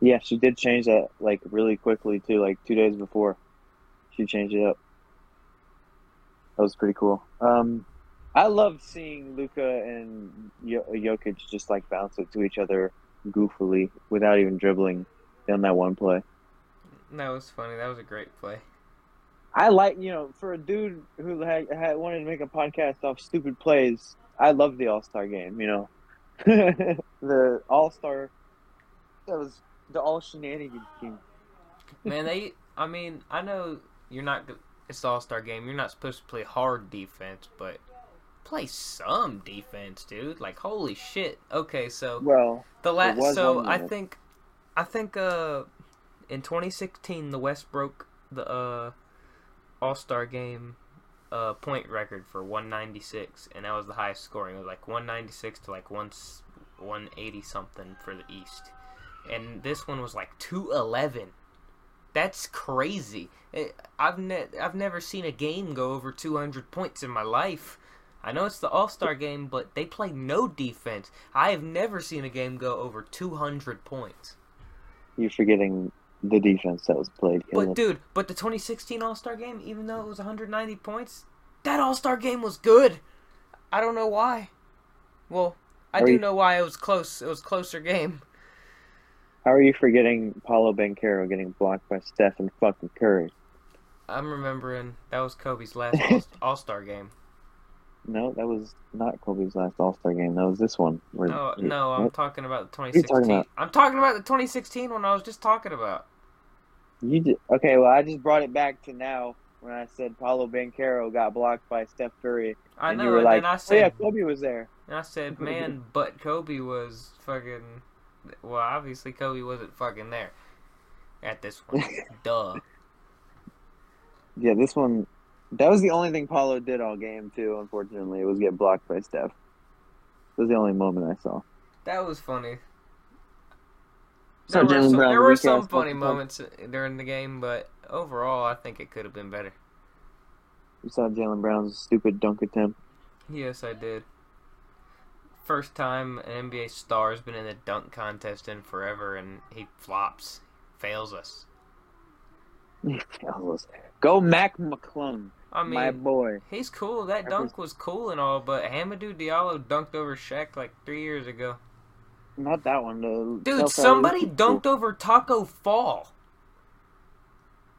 Speaker 3: Yeah, she did change that like really quickly too, like two days before. She changed it up. That was pretty cool. Um, I loved seeing Luka and Jokic just like bounce it to each other goofily without even dribbling on that one play.
Speaker 2: That was funny. That was a great play.
Speaker 3: I like you know for a dude who had, had wanted to make a podcast off stupid plays. I love the All Star game. You know, the All Star that was the all shenanigans game.
Speaker 2: Man, they. I mean, I know you're not. It's the All Star game. You're not supposed to play hard defense, but play some defense, dude. Like holy shit. Okay, so
Speaker 3: Well,
Speaker 2: The last, so I think, I think, uh, in 2016, the West broke the uh, All Star game uh point record for 196, and that was the highest scoring. It was like 196 to like one 180 something for the East, and this one was like 211. That's crazy. It, I've ne- I've never seen a game go over 200 points in my life. I know it's the All Star game, but they play no defense. I have never seen a game go over 200 points.
Speaker 3: you're forgetting the defense that was played.
Speaker 2: But dude, but the 2016 All Star game, even though it was 190 points, that All Star game was good. I don't know why. Well, I
Speaker 3: Are
Speaker 2: do
Speaker 3: you-
Speaker 2: know why it was close. It was a closer game.
Speaker 3: How are you forgetting Paolo Banchero getting blocked by Stephen fucking Curry?
Speaker 2: I'm remembering that was Kobe's last All Star game.
Speaker 3: No, that was not Kobe's last All Star game. That was this one. Where
Speaker 2: No,
Speaker 3: he-
Speaker 2: no, I'm
Speaker 3: what?
Speaker 2: talking about the
Speaker 3: are you talking
Speaker 2: 2016.
Speaker 3: about?
Speaker 2: I'm talking about the 2016 one I was just talking about.
Speaker 3: You did okay. Well, I just brought it back to now when I said Paolo Banchero got blocked by Steph Curry,
Speaker 2: I
Speaker 3: and
Speaker 2: know,
Speaker 3: you were
Speaker 2: and
Speaker 3: like,
Speaker 2: then I
Speaker 3: "Oh yeah, Kobe was there."
Speaker 2: and I said, man, but Kobe was fucking. Well, obviously Kobe wasn't fucking there at this one. Duh.
Speaker 3: Yeah, this one. That was the only thing Paolo did all game too. Unfortunately, it was get blocked by Steph. That was the only moment I saw.
Speaker 2: That was funny.
Speaker 3: So
Speaker 2: There were some, there were some funny
Speaker 3: fucking-
Speaker 2: moments during the game, but overall, I think it could have been better.
Speaker 3: You saw Jaylen Brown's stupid dunk attempt.
Speaker 2: Yes, I did. First time an NBA star has been in a dunk contest in forever, and he flops, fails us.
Speaker 3: Go Mac McClung,
Speaker 2: I mean,
Speaker 3: my boy.
Speaker 2: he's cool. That dunk was cool and all, but Hamidou Diallo dunked over Shaq like three years ago.
Speaker 3: Not that one, though.
Speaker 2: Dude, somebody dunked over Taco Fall.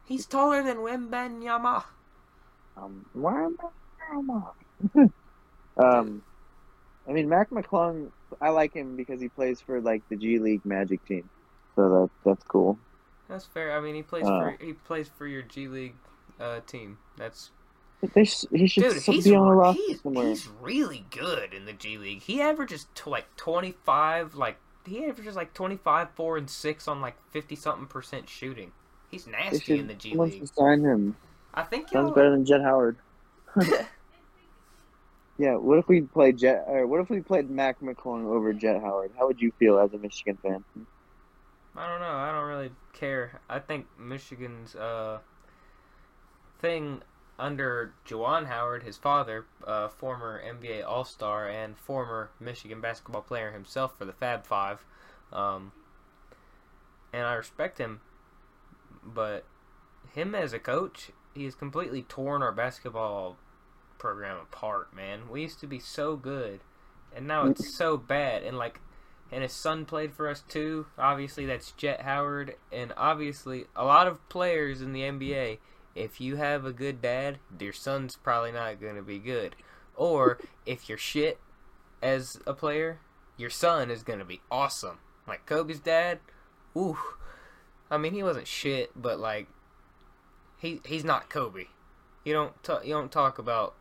Speaker 2: He's taller than Wembanyama.
Speaker 3: Um, I- um, I mean, Mac McClung, I like him because he plays for like the G League Magic team, so that that's cool.
Speaker 2: That's fair. I mean, he plays
Speaker 3: Uh.
Speaker 2: for he plays for your G League uh, team. That's
Speaker 3: They sh- he should
Speaker 2: dude. He's
Speaker 3: be on the roster
Speaker 2: he's,
Speaker 3: somewhere.
Speaker 2: he's really good in the G League. He averages to like twenty five. Like he averages like twenty five, four and six on like fifty something percent shooting. He's nasty
Speaker 3: should
Speaker 2: in the G League.
Speaker 3: should sign him.
Speaker 2: I think
Speaker 3: Sounds better than Jet Howard. yeah, what if we played Jet? Or what if we played Mac McClung over Jet Howard? How would you feel as a Michigan fan?
Speaker 2: I don't know. I don't really care. I think Michigan's uh, thing under Juwan Howard, his father, uh, former NBA All Star and former Michigan basketball player himself for the Fab Five, um, and I respect him, but him as a coach, he has completely torn our basketball program apart. Man, we used to be so good, and now it's so bad. And like and his son played for us too. Obviously, that's Jet Howard, and obviously, a lot of players in the NBA. If you have a good dad, your son's probably not going to be good. Or if you're shit as a player, your son is going to be awesome. Like Kobe's dad, ooh. I mean, he wasn't shit, but like, he he's not Kobe. You don't ta- you don't talk about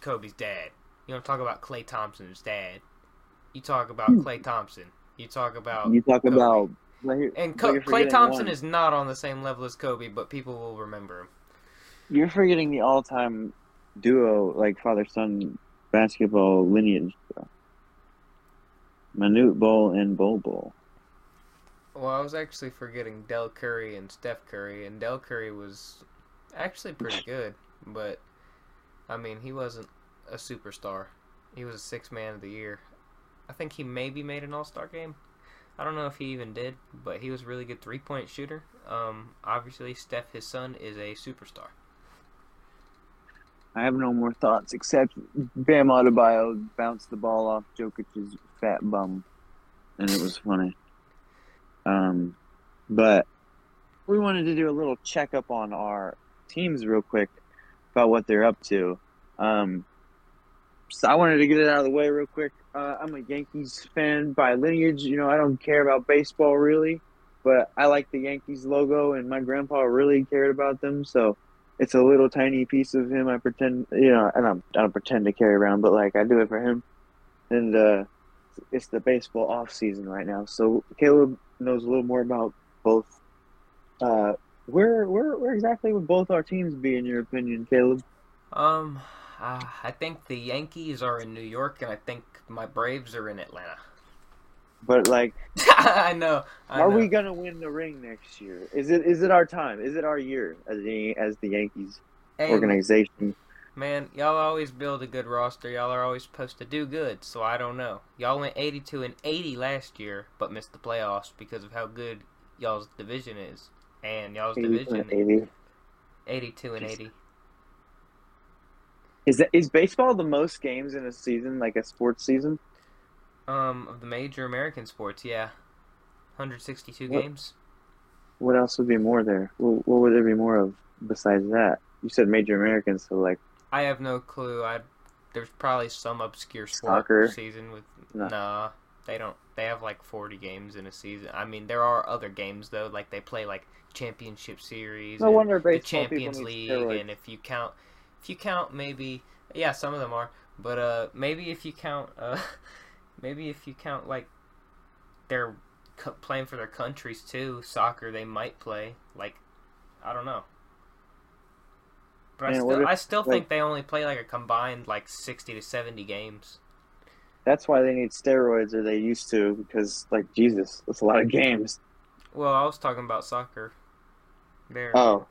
Speaker 2: Kobe's dad. You don't talk about Klay Thompson's dad. You talk about hmm. Klay Thompson. You talk about
Speaker 3: You talk
Speaker 2: Kobe.
Speaker 3: about
Speaker 2: and Co-
Speaker 3: Klay
Speaker 2: Thompson
Speaker 3: one.
Speaker 2: is not on the same level as Kobe, but people will remember him.
Speaker 3: You're forgetting the all-time duo, like father-son basketball lineage. Bro. Manute Bol and Bol Bol.
Speaker 2: Well, I was actually forgetting Del Curry and Steph Curry, and Del Curry was actually pretty good, but I mean, he wasn't a superstar. He was a six man of the year. I think he maybe made an All Star game. I don't know if he even did, but he was a really good three point shooter. Um, obviously, Steph, his son, is a superstar.
Speaker 3: I have no more thoughts except Bam Adebayo bounced the ball off Jokic's fat bum, and it was funny. Um, but we wanted to do a little checkup on our teams real quick about what they're up to. Um, so I wanted to get it out of the way real quick. Uh, I'm a Yankees fan by lineage. You know, I don't care about baseball really, but I like the Yankees logo, and my grandpa really cared about them. So it's a little tiny piece of him. I pretend, you know, and I'm, I don't pretend to carry around, but like I do it for him. And uh, it's the baseball off season right now, so Caleb knows a little more about both. Uh, where, where, where exactly would both our teams be in your opinion, Caleb?
Speaker 2: Um, uh, I think the Yankees are in New York, and I think my Braves are in Atlanta.
Speaker 3: But like,
Speaker 2: I know. I
Speaker 3: are
Speaker 2: know.
Speaker 3: we gonna win the ring next year? Is it is it our time? Is it our year as the as the Yankees
Speaker 2: Hey,
Speaker 3: organization?
Speaker 2: Man, y'all always build a good roster. Y'all are always supposed to do good, so I don't know. Y'all went 82 and 80 last year, but missed the playoffs because of how good y'all's division is. And y'all's
Speaker 3: 80
Speaker 2: division,
Speaker 3: 80.
Speaker 2: 82 and 80.
Speaker 3: Is that is baseball the most games in a season, like a sports season?
Speaker 2: Um, of the major American sports, yeah. 162
Speaker 3: What-
Speaker 2: games.
Speaker 3: What else would be more there? What, what would there be more of besides that? You said major American, so like
Speaker 2: I have no clue. I there's probably some obscure sport
Speaker 3: Soccer?
Speaker 2: season with
Speaker 3: No.
Speaker 2: nah. They don't. They have like 40 games in a season. I mean, there are other games though. Like they play like championship series.
Speaker 3: no wonder
Speaker 2: the
Speaker 3: baseball
Speaker 2: Champions
Speaker 3: people need
Speaker 2: League, and if you count, if you count, maybe yeah, some of them are, but uh, maybe if you count, uh, maybe if you count like they're playing for their countries too, soccer they might play. Like I don't know, but I
Speaker 3: Man, what
Speaker 2: still
Speaker 3: if,
Speaker 2: I still
Speaker 3: like-
Speaker 2: think they only play like a combined like sixty to seventy games.
Speaker 3: That's why they need steroids, or they used to, because like Jesus, that's a lot of games.
Speaker 2: Well, I was talking about soccer. There.
Speaker 3: Oh,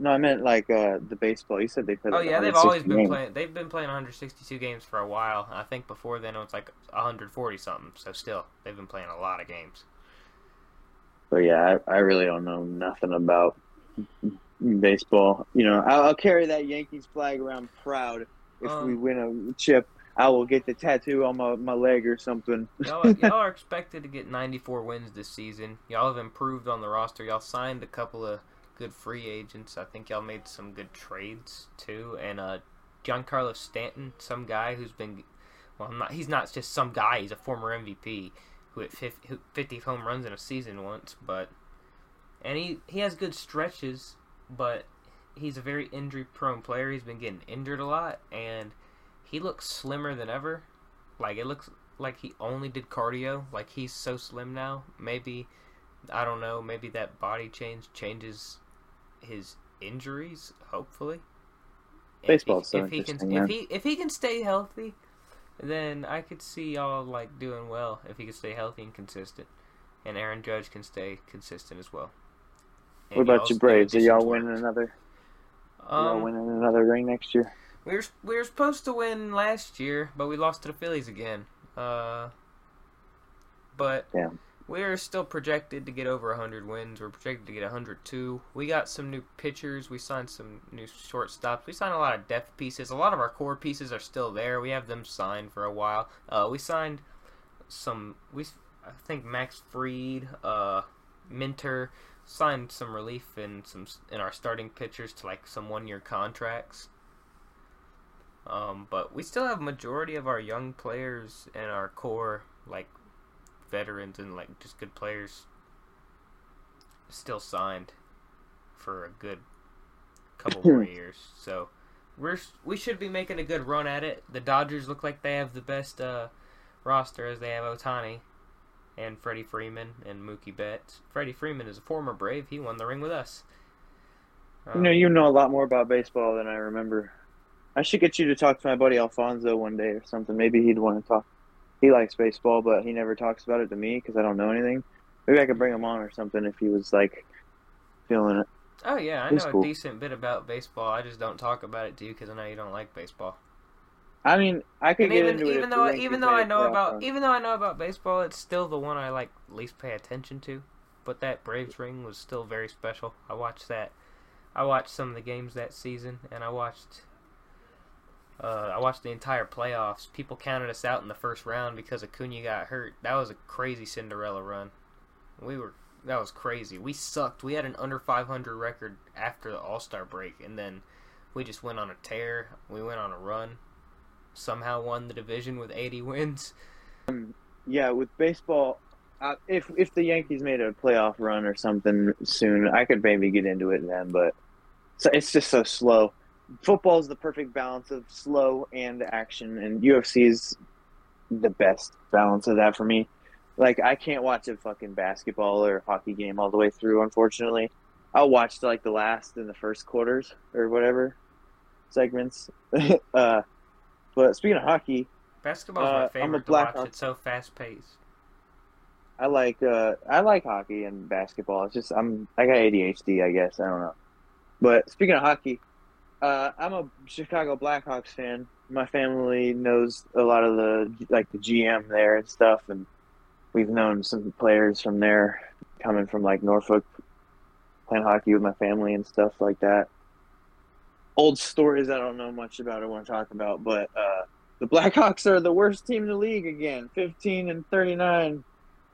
Speaker 3: no, I meant like uh, the baseball. You said they played.
Speaker 2: Oh
Speaker 3: like
Speaker 2: yeah, they've always been
Speaker 3: games.
Speaker 2: playing. They've been playing 162 games for a while. I think before then it was like 140 something. So still, they've been playing a lot of games.
Speaker 3: But yeah, I, I really don't know nothing about baseball. You know, I'll, I'll carry that Yankees flag around proud if
Speaker 2: Um,
Speaker 3: we win a chip. I will get the tattoo on my, my leg or something.
Speaker 2: Y'all, y'all are expected to get 94 wins this season. Y'all have improved on the roster. Y'all signed a couple of good free agents. I think y'all made some good trades too. And uh, Giancarlo Stanton, some guy who's been, well, not, he's not just some guy. He's a former MVP who hit 50, who- 50 home runs in a season once. But and he he has good stretches, but he's a very injury prone player. He's been getting injured a lot, and he looks slimmer than ever. Like it looks like he only did cardio. Like he's so slim now. Maybe I don't know. Maybe that body change changes his injuries. Hopefully,
Speaker 3: Baseball's
Speaker 2: if,
Speaker 3: so
Speaker 2: if he can
Speaker 3: interesting,
Speaker 2: if he if he can stay healthy, then I could see y'all like doing well if he can stay healthy and consistent, and Aaron Judge can stay consistent as well.
Speaker 3: What
Speaker 2: And
Speaker 3: about
Speaker 2: y'all's
Speaker 3: your Braves? Are y'all winning another? y'all
Speaker 2: Um,
Speaker 3: winning another ring next year?
Speaker 2: We were we were supposed to win last year, but we lost to the Phillies again. Uh, but
Speaker 3: Damn.
Speaker 2: We're still projected to get over 100 wins. We're projected to get 102. We got some new pitchers. We signed some new shortstops. We signed a lot of depth pieces. A lot of our core pieces are still there. We have them signed for a while. Uh, we signed some. We I think Max Fried, uh, Minter signed some relief in some in our starting pitchers to like some one year contracts. Um, but we still have majority of our young players and our core like veterans and like just good players still signed for a good couple more years. So we're we should be making a good run at it. The Dodgers look like they have the best uh, roster as they have Ohtani and Freddie Freeman and Mookie Betts. Freddie Freeman is a former Brave. He won the ring with us.
Speaker 3: You know,
Speaker 2: Um,
Speaker 3: you know a lot more about baseball than I remember. I should get you to talk to my buddy Alfonso one day or something. Maybe he'd want to talk. He likes baseball, but he never talks about it to me because I don't know anything. Maybe I could bring him on or something if he was like feeling it.
Speaker 2: Oh yeah, I
Speaker 3: He's
Speaker 2: know
Speaker 3: cool.
Speaker 2: a decent bit about baseball. I just don't talk about it to you because I know you don't like baseball.
Speaker 3: I mean, I could
Speaker 2: And
Speaker 3: get
Speaker 2: even
Speaker 3: into
Speaker 2: even
Speaker 3: if
Speaker 2: though even though I know about even though I know about baseball, it's still the one I like least pay attention to. But that Braves ring was still very special. I watched that. I watched some of the games that season, and I watched. Uh, I watched the entire playoffs. People counted us out in the first round because Acuna got hurt. That was a crazy Cinderella run. We were that was crazy. We sucked. We had an under 500 record after the All Star break, and then we just went on a tear. We went on a run. Somehow won the division with 80 wins.
Speaker 3: yeah, with baseball, uh, if if the Yankees made a playoff run or something soon, I could maybe get into it then. But it's just so slow. Football is the perfect balance of slow and action, and UFC is the best balance of that for me. Like I can't watch a fucking basketball or hockey game all the way through. Unfortunately, I'll watch like the last and the first quarters or whatever segments. uh, but speaking of hockey,
Speaker 2: Basketball's
Speaker 3: Uh,
Speaker 2: my
Speaker 3: I'm a
Speaker 2: black to watch. It's so fast paced.
Speaker 3: I like uh I like hockey and basketball. It's just I'm I got ADHD, I guess. I don't know. But speaking of hockey, uh, I'm a Chicago Blackhawks fan. My family knows a lot of the like the GM there and stuff, and we've known some players from there coming from like Norfolk, playing hockey with my family and stuff like that. Old stories I don't know much about or want to talk about, but uh, the Blackhawks are the worst team in the league again, 15 and 39.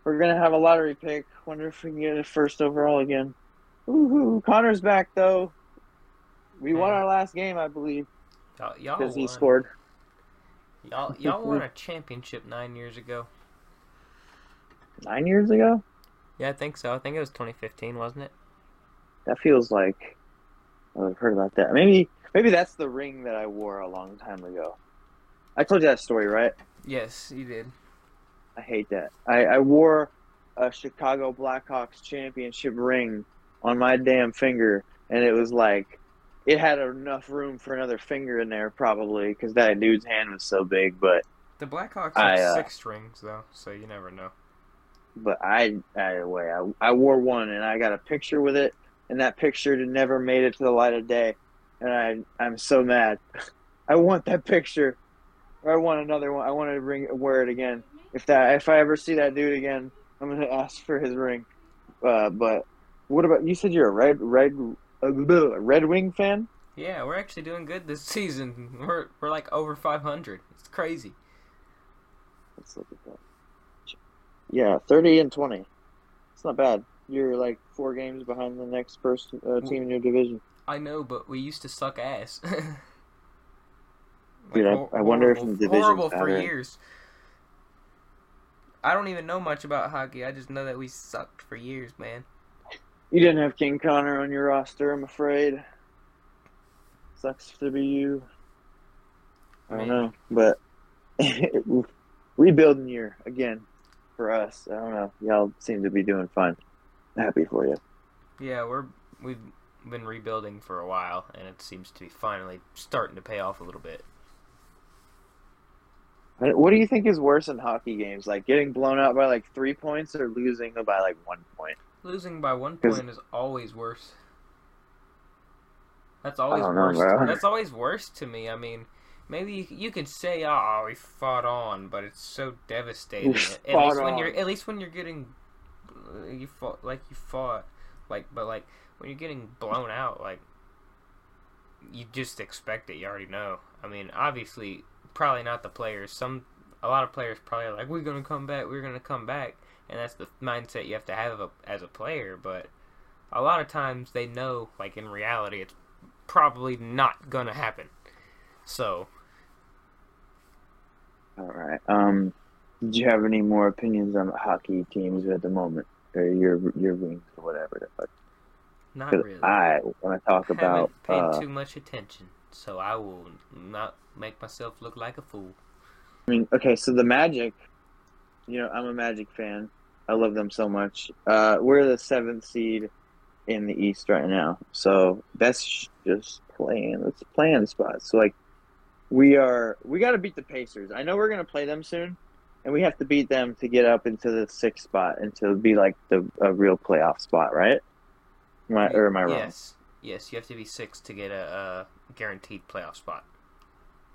Speaker 3: We're gonna have a lottery pick. Wonder if we can get a first overall again. Woohoo! Connor's back though. We won our last game, I believe,
Speaker 2: Y'all,
Speaker 3: because he scored.
Speaker 2: Y'all, y'all won a championship nine years ago.
Speaker 3: Nine years ago.
Speaker 2: Yeah, I think so. I think it was 2015, wasn't it?
Speaker 3: That feels like I've heard about that. Maybe maybe that's the ring that I wore a long time ago. I told you that story, right?
Speaker 2: Yes, you did.
Speaker 3: I hate that. I, I wore a Chicago Blackhawks championship ring on my damn finger, and it was like it had enough room for another finger in there, probably because that dude's hand was so big. But
Speaker 2: The Blackhawks
Speaker 3: I,
Speaker 2: have
Speaker 3: uh,
Speaker 2: six strings though, so you never know.
Speaker 3: but I either way, I, I wore one, and I got a picture with it, and that picture never made it to the light of day, and I I'm so mad. I want that picture, or I want another one. I want to ring wear it again. If that if I ever see that dude again, I'm gonna ask for his ring. Uh, but what about you? Said you're a red red a Red Wing fan.
Speaker 2: Yeah, we're actually doing good this season. We're we're like over 500. It's crazy.
Speaker 3: Let's look at that. Yeah, 30 and 20. It's not bad. You're like four games behind the next first uh, team in your division.
Speaker 2: I know, but we used to suck ass. like,
Speaker 3: Dude, I, I wonder if
Speaker 2: horrible-
Speaker 3: the division
Speaker 2: horrible for years. I don't even know much about hockey. I just know that we sucked for years, man.
Speaker 3: You didn't have King Connor on your roster, I'm afraid. Sucks to be you. I don't know, but rebuilding year again for us. I don't know. Y'all seem to be doing fine. Happy for you.
Speaker 2: Yeah, we're we've been rebuilding for a while, and it seems to be finally starting to pay off a little bit.
Speaker 3: What do you think is worse in hockey games? Like getting blown out by like three points or losing by like one point?
Speaker 2: Losing by one point is always worse. That's always
Speaker 3: know,
Speaker 2: worse.
Speaker 3: bro.
Speaker 2: That's always worse to me. I mean, maybe you, you could say, "Oh, we fought on," but it's so devastating.
Speaker 3: We
Speaker 2: at least when
Speaker 3: on.
Speaker 2: you're, at least when you're getting, you fought like you fought, like, but like when you're getting blown out, like you just expect it. You already know. I mean, obviously, probably not the players. Some, a lot of players probably are like, "We're gonna come back. We're gonna come back," and that's the mindset you have to have a, as a player. But a lot of times they know, like in reality, it's probably not gonna happen. So
Speaker 3: All right. Um, did you have any more opinions on hockey teams at the moment, or your your wings or whatever the fuck?
Speaker 2: not really.
Speaker 3: I want to talk about.
Speaker 2: haven't paid
Speaker 3: Uh,
Speaker 2: too much attention, so I will not make myself look like a fool.
Speaker 3: I mean, okay, so the Magic. You know, I'm a Magic fan. I love them so much. Uh, we're the seventh seed in the East right now, so that's just playing. A playing spot. So like, we are we got to beat the Pacers. I know we're gonna play them soon, and we have to beat them to get up into the sixth spot and to be like the a real playoff spot, right? Am I, or am I wrong?
Speaker 2: Yes, yes, you have to be six to get a, a guaranteed playoff spot.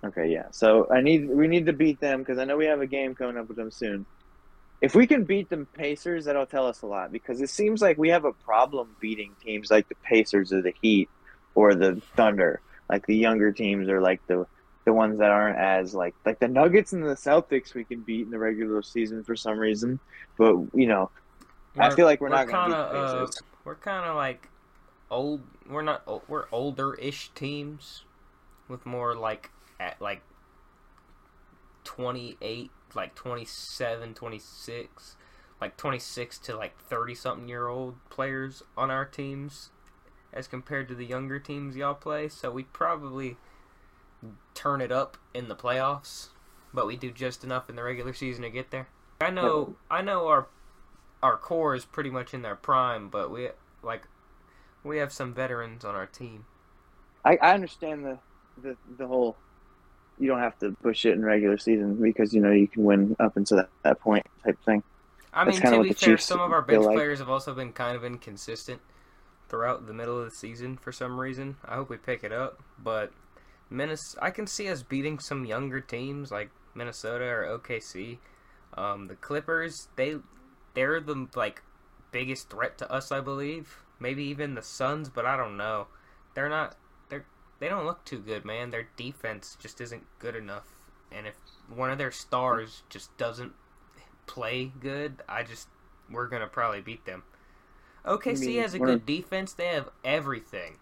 Speaker 3: Okay, yeah. So I need we need to beat them because I know we have a game coming up with them soon. If we can beat the Pacers, that'll tell us a lot because it seems like we have a problem beating teams like the Pacers or the Heat or the Thunder. Like the younger teams are like the the ones that aren't as like like the Nuggets and the Celtics we can beat in the regular season for some reason. But you know, I
Speaker 2: We're-
Speaker 3: feel like we're,
Speaker 2: we're
Speaker 3: not going to beat the
Speaker 2: uh, We're kind of like old. We're not. We're older-ish teams with more like at like 28, like 27, 26, like 26 to like 30 something year old players on our teams as compared to the younger teams y'all play. So we probably turn it up in the playoffs, but we do just enough in the regular season to get there. I know I know our our core is pretty much in their prime, but we like we have some veterans on our team.
Speaker 3: I, I understand the, the the whole you don't have to push it in regular season because you know you can win up until that, that point type thing.
Speaker 2: I mean, to be fair,
Speaker 3: Chiefs
Speaker 2: some of our bench
Speaker 3: like.
Speaker 2: players have also been kind of inconsistent throughout the middle of the season for some reason. I hope we pick it up, but Minnesota, I can see us beating some younger teams like Minnesota or OKC. Um, the Clippers, they they're the like biggest threat to us, I believe. Maybe even the Suns, but I don't know. They're not. They're don't look too good, man. Their defense just isn't good enough, and if one of their stars just doesn't play good, I just we're gonna probably beat them. OKC
Speaker 3: mean
Speaker 2: has a
Speaker 3: of-
Speaker 2: good defense. They have everything,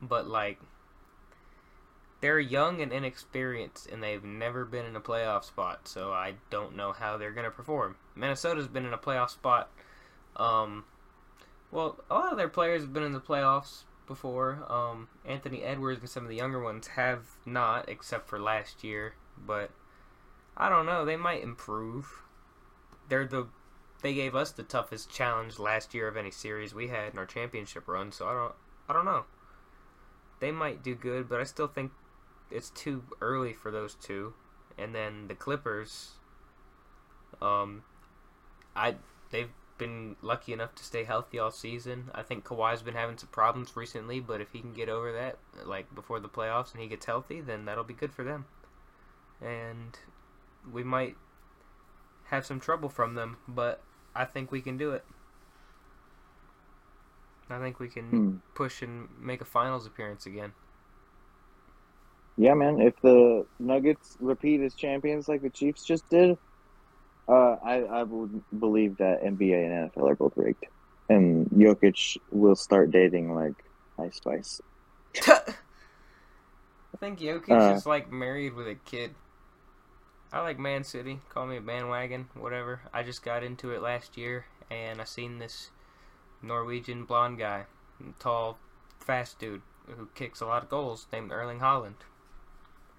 Speaker 2: but like they're young and inexperienced, and they've never been in a playoff spot. So I don't know how they're gonna perform. Minnesota's been in a playoff spot. Um, well, a lot of their players have been in the playoffs before. Um, Anthony Edwards and some of the younger ones have not, except for last year. But I don't know. They might improve. They're the they gave us the toughest challenge last year of any series we had in our championship run. So I don't I don't know. They might do good, but I still think it's too early for those two. And then the Clippers, um, I they've been lucky enough to stay healthy all season. I think Kawhi's been having some problems recently, but if he can get over that, like before the playoffs, and he gets healthy, then that'll be good for them. And we might have some trouble from them, but I think we can do it. I think we can
Speaker 3: Hmm.
Speaker 2: push and make a finals appearance again.
Speaker 3: Yeah, man. If the Nuggets repeat as champions like the Chiefs just did, uh, I I would believe that NBA and NFL are both rigged, and Jokic will start dating like Ice Spice.
Speaker 2: I think Jokic
Speaker 3: Uh.
Speaker 2: is like married with a kid. I like Man City. Call me a bandwagon, whatever. I just got into it last year, and I seen this Norwegian blonde guy, tall, fast dude who kicks a lot of goals, named Erling Haaland.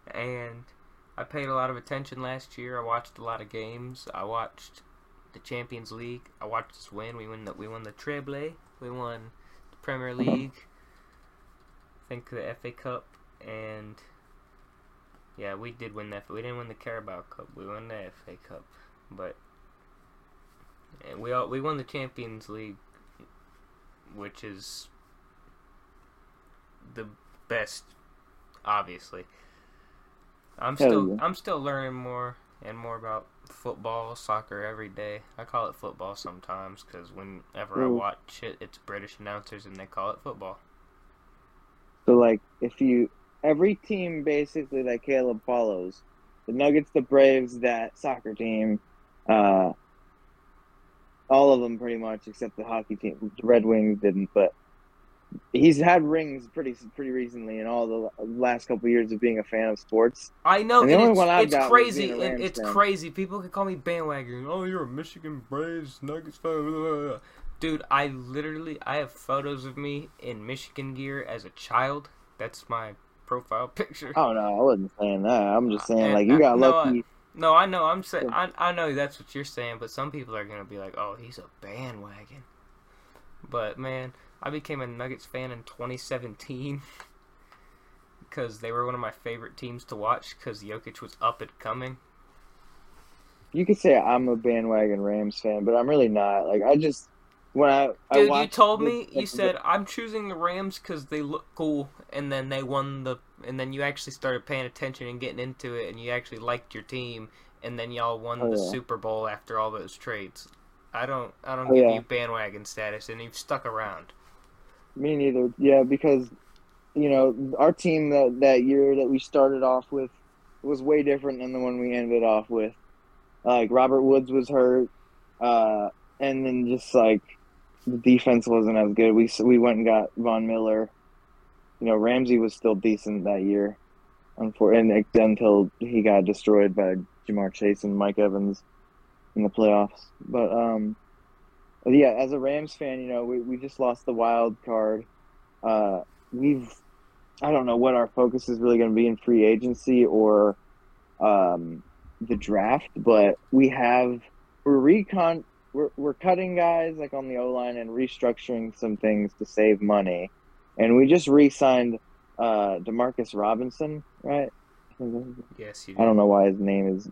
Speaker 2: And I paid a lot of attention last year. I watched a lot of games. I watched the Champions League. I watched us win. We won the we won the treble. We won the Premier League. I think the FA Cup and yeah, we did win that. We didn't win the Carabao Cup. We won the FA Cup, but and we all, we won the Champions League, which is the best, obviously. I'm
Speaker 3: Hell
Speaker 2: still
Speaker 3: yeah.
Speaker 2: I'm still learning more and more about football, soccer every day. I call it football sometimes because whenever I watch it, it's British announcers and they call it football.
Speaker 3: So like, if you every team basically that Caleb follows, the Nuggets, the Braves, that soccer team, uh, all of them pretty much except the hockey team. The Red Wings didn't, but he's had rings pretty pretty recently in all the last couple of years of being a fan of sports.
Speaker 2: I know,
Speaker 3: And the only
Speaker 2: it's,
Speaker 3: one I've
Speaker 2: it's
Speaker 3: got
Speaker 2: crazy. it's
Speaker 3: fan.
Speaker 2: crazy. People can call me bandwagon. Oh, you're a Michigan Braves Nuggets fan. blah, blah, blah. Dude, I literally I have photos of me in Michigan gear as a child. That's my profile picture.
Speaker 3: Oh no, I wasn't saying that. I'm just saying
Speaker 2: And
Speaker 3: like you
Speaker 2: I-
Speaker 3: got
Speaker 2: no,
Speaker 3: lucky.
Speaker 2: No, I know. I'm saying I I know that's what you're saying, but some people are gonna be like, "Oh, he's a bandwagon." But man, I became a Nuggets fan in 2017 because they were one of my favorite teams to watch because Jokic was up and coming.
Speaker 3: You could say I'm a bandwagon Rams fan, but I'm really not. Like I just when I I
Speaker 2: Dude, you told me you said I'm choosing the Rams because they look cool, and then they won the, and then you actually started paying attention and getting into it, and you actually liked your team, and then y'all won
Speaker 3: Oh,
Speaker 2: the
Speaker 3: yeah.
Speaker 2: Super Bowl after all those trades. I don't, I don't
Speaker 3: Oh,
Speaker 2: give
Speaker 3: yeah.
Speaker 2: you bandwagon status, and you've stuck around.
Speaker 3: Me neither. Yeah, because you know our team that that year that we started off with was way different than the one we ended off with. Like Robert Woods was hurt, uh, and then just like the defense wasn't as good. We we went and got Von Miller. You know Ramsey was still decent that year, and until he got destroyed by Ja'Marr Chase and Mike Evans in the playoffs. But um, but yeah, as a Rams fan, you know, we, we just lost the wild card. Uh, we've, I don't know what our focus is really going to be in free agency or um, the draft, but we have, we're recon, we're, we're cutting guys like on the O line and restructuring some things to save money. And we just re signed uh, Demarcus Robinson, right?
Speaker 2: Yes, you
Speaker 3: I don't know why his name is.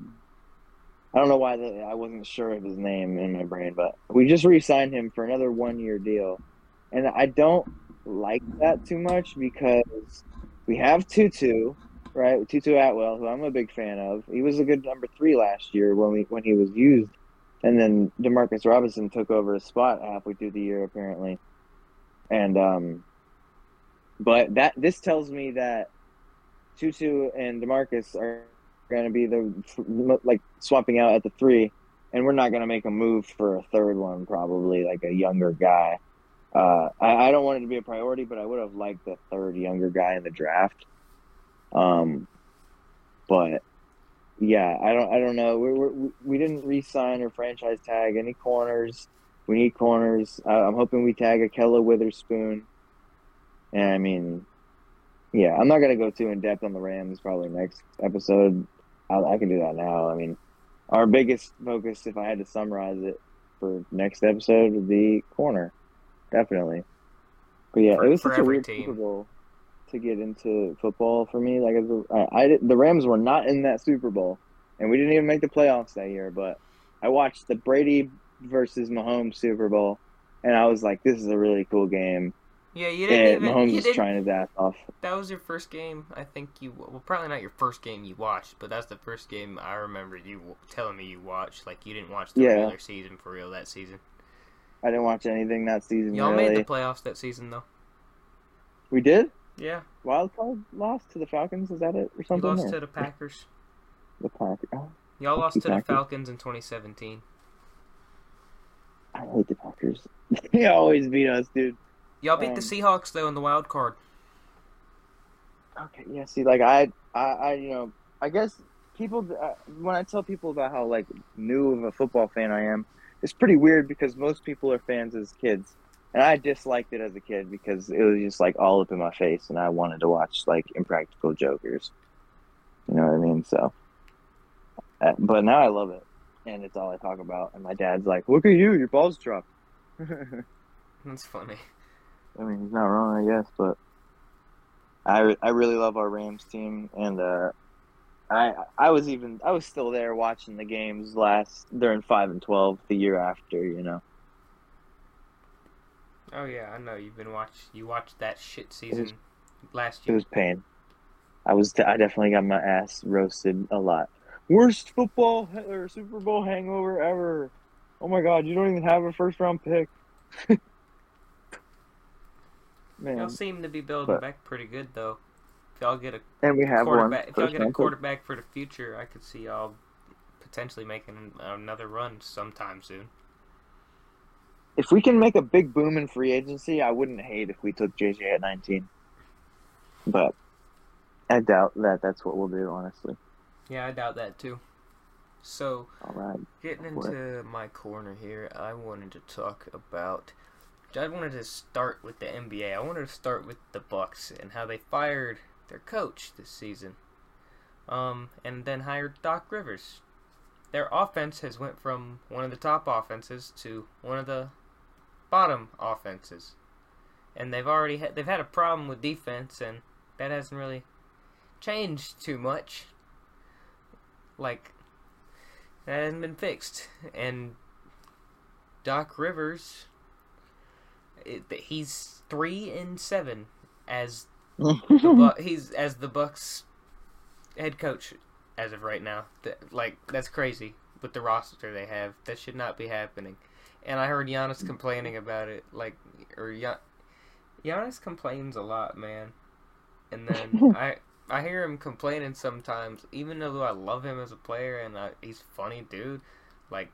Speaker 3: I don't know why the, I wasn't sure of his name in my brain, but we just re-signed him for another one-year deal, and I don't like that too much because we have Tutu, right? Tutu Atwell, who I'm a big fan of. He was a good number three last year when we when he was used, and then Demarcus Robinson took over his spot halfway through the year apparently, and um, but that this tells me that Tutu and Demarcus are going to be the like swapping out at the three, and we're not going to make a move for a third one, probably like a younger guy. Uh, I, I don't want it to be a priority, but I would have liked the third younger guy in the draft. Um, but yeah, I don't, I don't know. We we we didn't re-sign or franchise tag any corners. We need corners. I'm hoping we tag Ahkello Witherspoon. And I mean, yeah, I'm not gonna go too in depth on the Rams. Probably next episode. I, I can do that now. I mean, our biggest focus, if I had to summarize it for next episode, would be corner, definitely. But yeah,
Speaker 2: For-
Speaker 3: it was such a weird
Speaker 2: team.
Speaker 3: Super Bowl to get into football for me. Like, I, I the Rams were not in that Super Bowl, and we didn't even make the playoffs that year. But I watched the Brady versus Mahomes Super Bowl, and I was like, "This is a really cool game."
Speaker 2: Yeah, you didn't
Speaker 3: And
Speaker 2: even.
Speaker 3: Mahomes
Speaker 2: you
Speaker 3: is
Speaker 2: didn't,
Speaker 3: trying his ass off.
Speaker 2: that was your first game. I think you. Well, probably not your first game you watched, but that's the first game I remember you telling me you watched. Like you didn't watch the
Speaker 3: Yeah.
Speaker 2: regular season for real that season.
Speaker 3: I didn't watch anything that season.
Speaker 2: Y'all
Speaker 3: really.
Speaker 2: made the playoffs that season though.
Speaker 3: we did.
Speaker 2: Yeah,
Speaker 3: Wild card lost to the Falcons. Is that it or
Speaker 2: you
Speaker 3: something?
Speaker 2: lost
Speaker 3: or-
Speaker 2: to the Packers.
Speaker 3: the Packers. Oh,
Speaker 2: Y'all lost
Speaker 3: the
Speaker 2: to the Falcons in 2017.
Speaker 3: I hate the Packers. they always beat us, dude.
Speaker 2: Y'all beat
Speaker 3: Um,
Speaker 2: the Seahawks though in the wild card.
Speaker 3: Okay, yeah. See, like I, I, I you know, I guess people uh, when I tell people about how like new of a football fan I am, it's pretty weird because most people are fans as kids, and I disliked it as a kid because it was just like all up in my face, and I wanted to watch like Impractical Jokers. You know what I mean? So, uh, but now I love it, and it's all I talk about. And my dad's like, "Look at you, your balls dropped."
Speaker 2: That's funny.
Speaker 3: Mean, he's not wrong, I guess, but I, I really love our Rams team, and uh, I I was even I was still there watching the games last during five and twelve the year after, you know.
Speaker 2: Oh yeah, I know you've been watch. You watched that shit season
Speaker 3: was-
Speaker 2: last year.
Speaker 3: It was pain. I was I definitely got my ass roasted a lot. Worst football or Super Bowl hangover ever. Oh my God, you don't even have a first round pick. Man,
Speaker 2: Y'all seem to be building
Speaker 3: but-
Speaker 2: back pretty good though. If y'all get a
Speaker 3: and we have one.
Speaker 2: quarterback, if y'all get a quarterback for the future, I could see y'all potentially making another run sometime soon.
Speaker 3: If we can make a big boom in free agency, I wouldn't hate if we took JJ at 19. But I doubt that that's what we'll do, honestly.
Speaker 2: Yeah, I doubt that too. So,
Speaker 3: All right.
Speaker 2: getting into my corner here, I wanted to talk about. I wanted to start with the NBA. I wanted to start with the Bucks and how they fired their coach this season, um, and then hired Doc Rivers. Their offense has went from one of the top offenses to one of the bottom offenses, and they've already had, they've had a problem with defense, and that hasn't really changed too much. Like that hasn't been fixed, and Doc Rivers, he's three and seven as the Bu- he's as the Bucks head coach as of right now. Th- like that's crazy with the roster they have. That should not be happening. And I heard Giannis complaining about it. Like or Gian- Giannis complains a lot, man. And then I I hear him complaining sometimes, even though I love him as a player and I, he's funny, dude. Like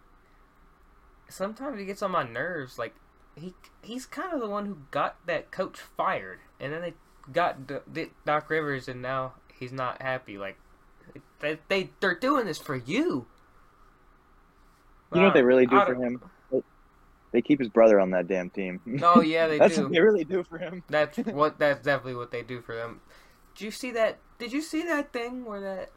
Speaker 2: sometimes he gets on my nerves. Like he he's kind of the one who got that coach fired, and then they got D- D- Doc Rivers, and now he's not happy. Like they they they're doing this for you.
Speaker 3: You know what they really do for him? They keep his brother on that damn team.
Speaker 2: Oh yeah, they
Speaker 3: That's
Speaker 2: do.
Speaker 3: what they really do for him.
Speaker 2: That's what. That's definitely what they do for them. Did you see that? Did you see that thing where that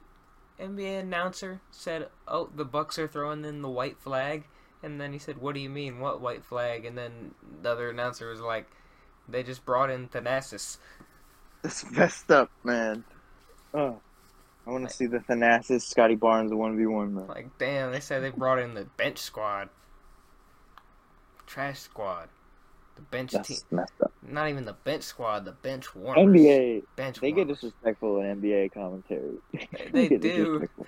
Speaker 2: NBA announcer said, "Oh, the Bucks are throwing in the white flag," and then he said, "What do you mean, what white flag?" And then the other announcer was like, "They just brought in Thanasis."
Speaker 3: It's messed up, man. Oh, I want to see the Thanasis Scottie Barnes one v one man.
Speaker 2: Like, damn, they said they brought in the bench squad, trash squad, the bench team.
Speaker 3: That's messed up.
Speaker 2: Not even the bench squad, the bench warmers.
Speaker 3: NBA,
Speaker 2: bench
Speaker 3: they get disrespectful in NBA commentary.
Speaker 2: They
Speaker 3: get
Speaker 2: do.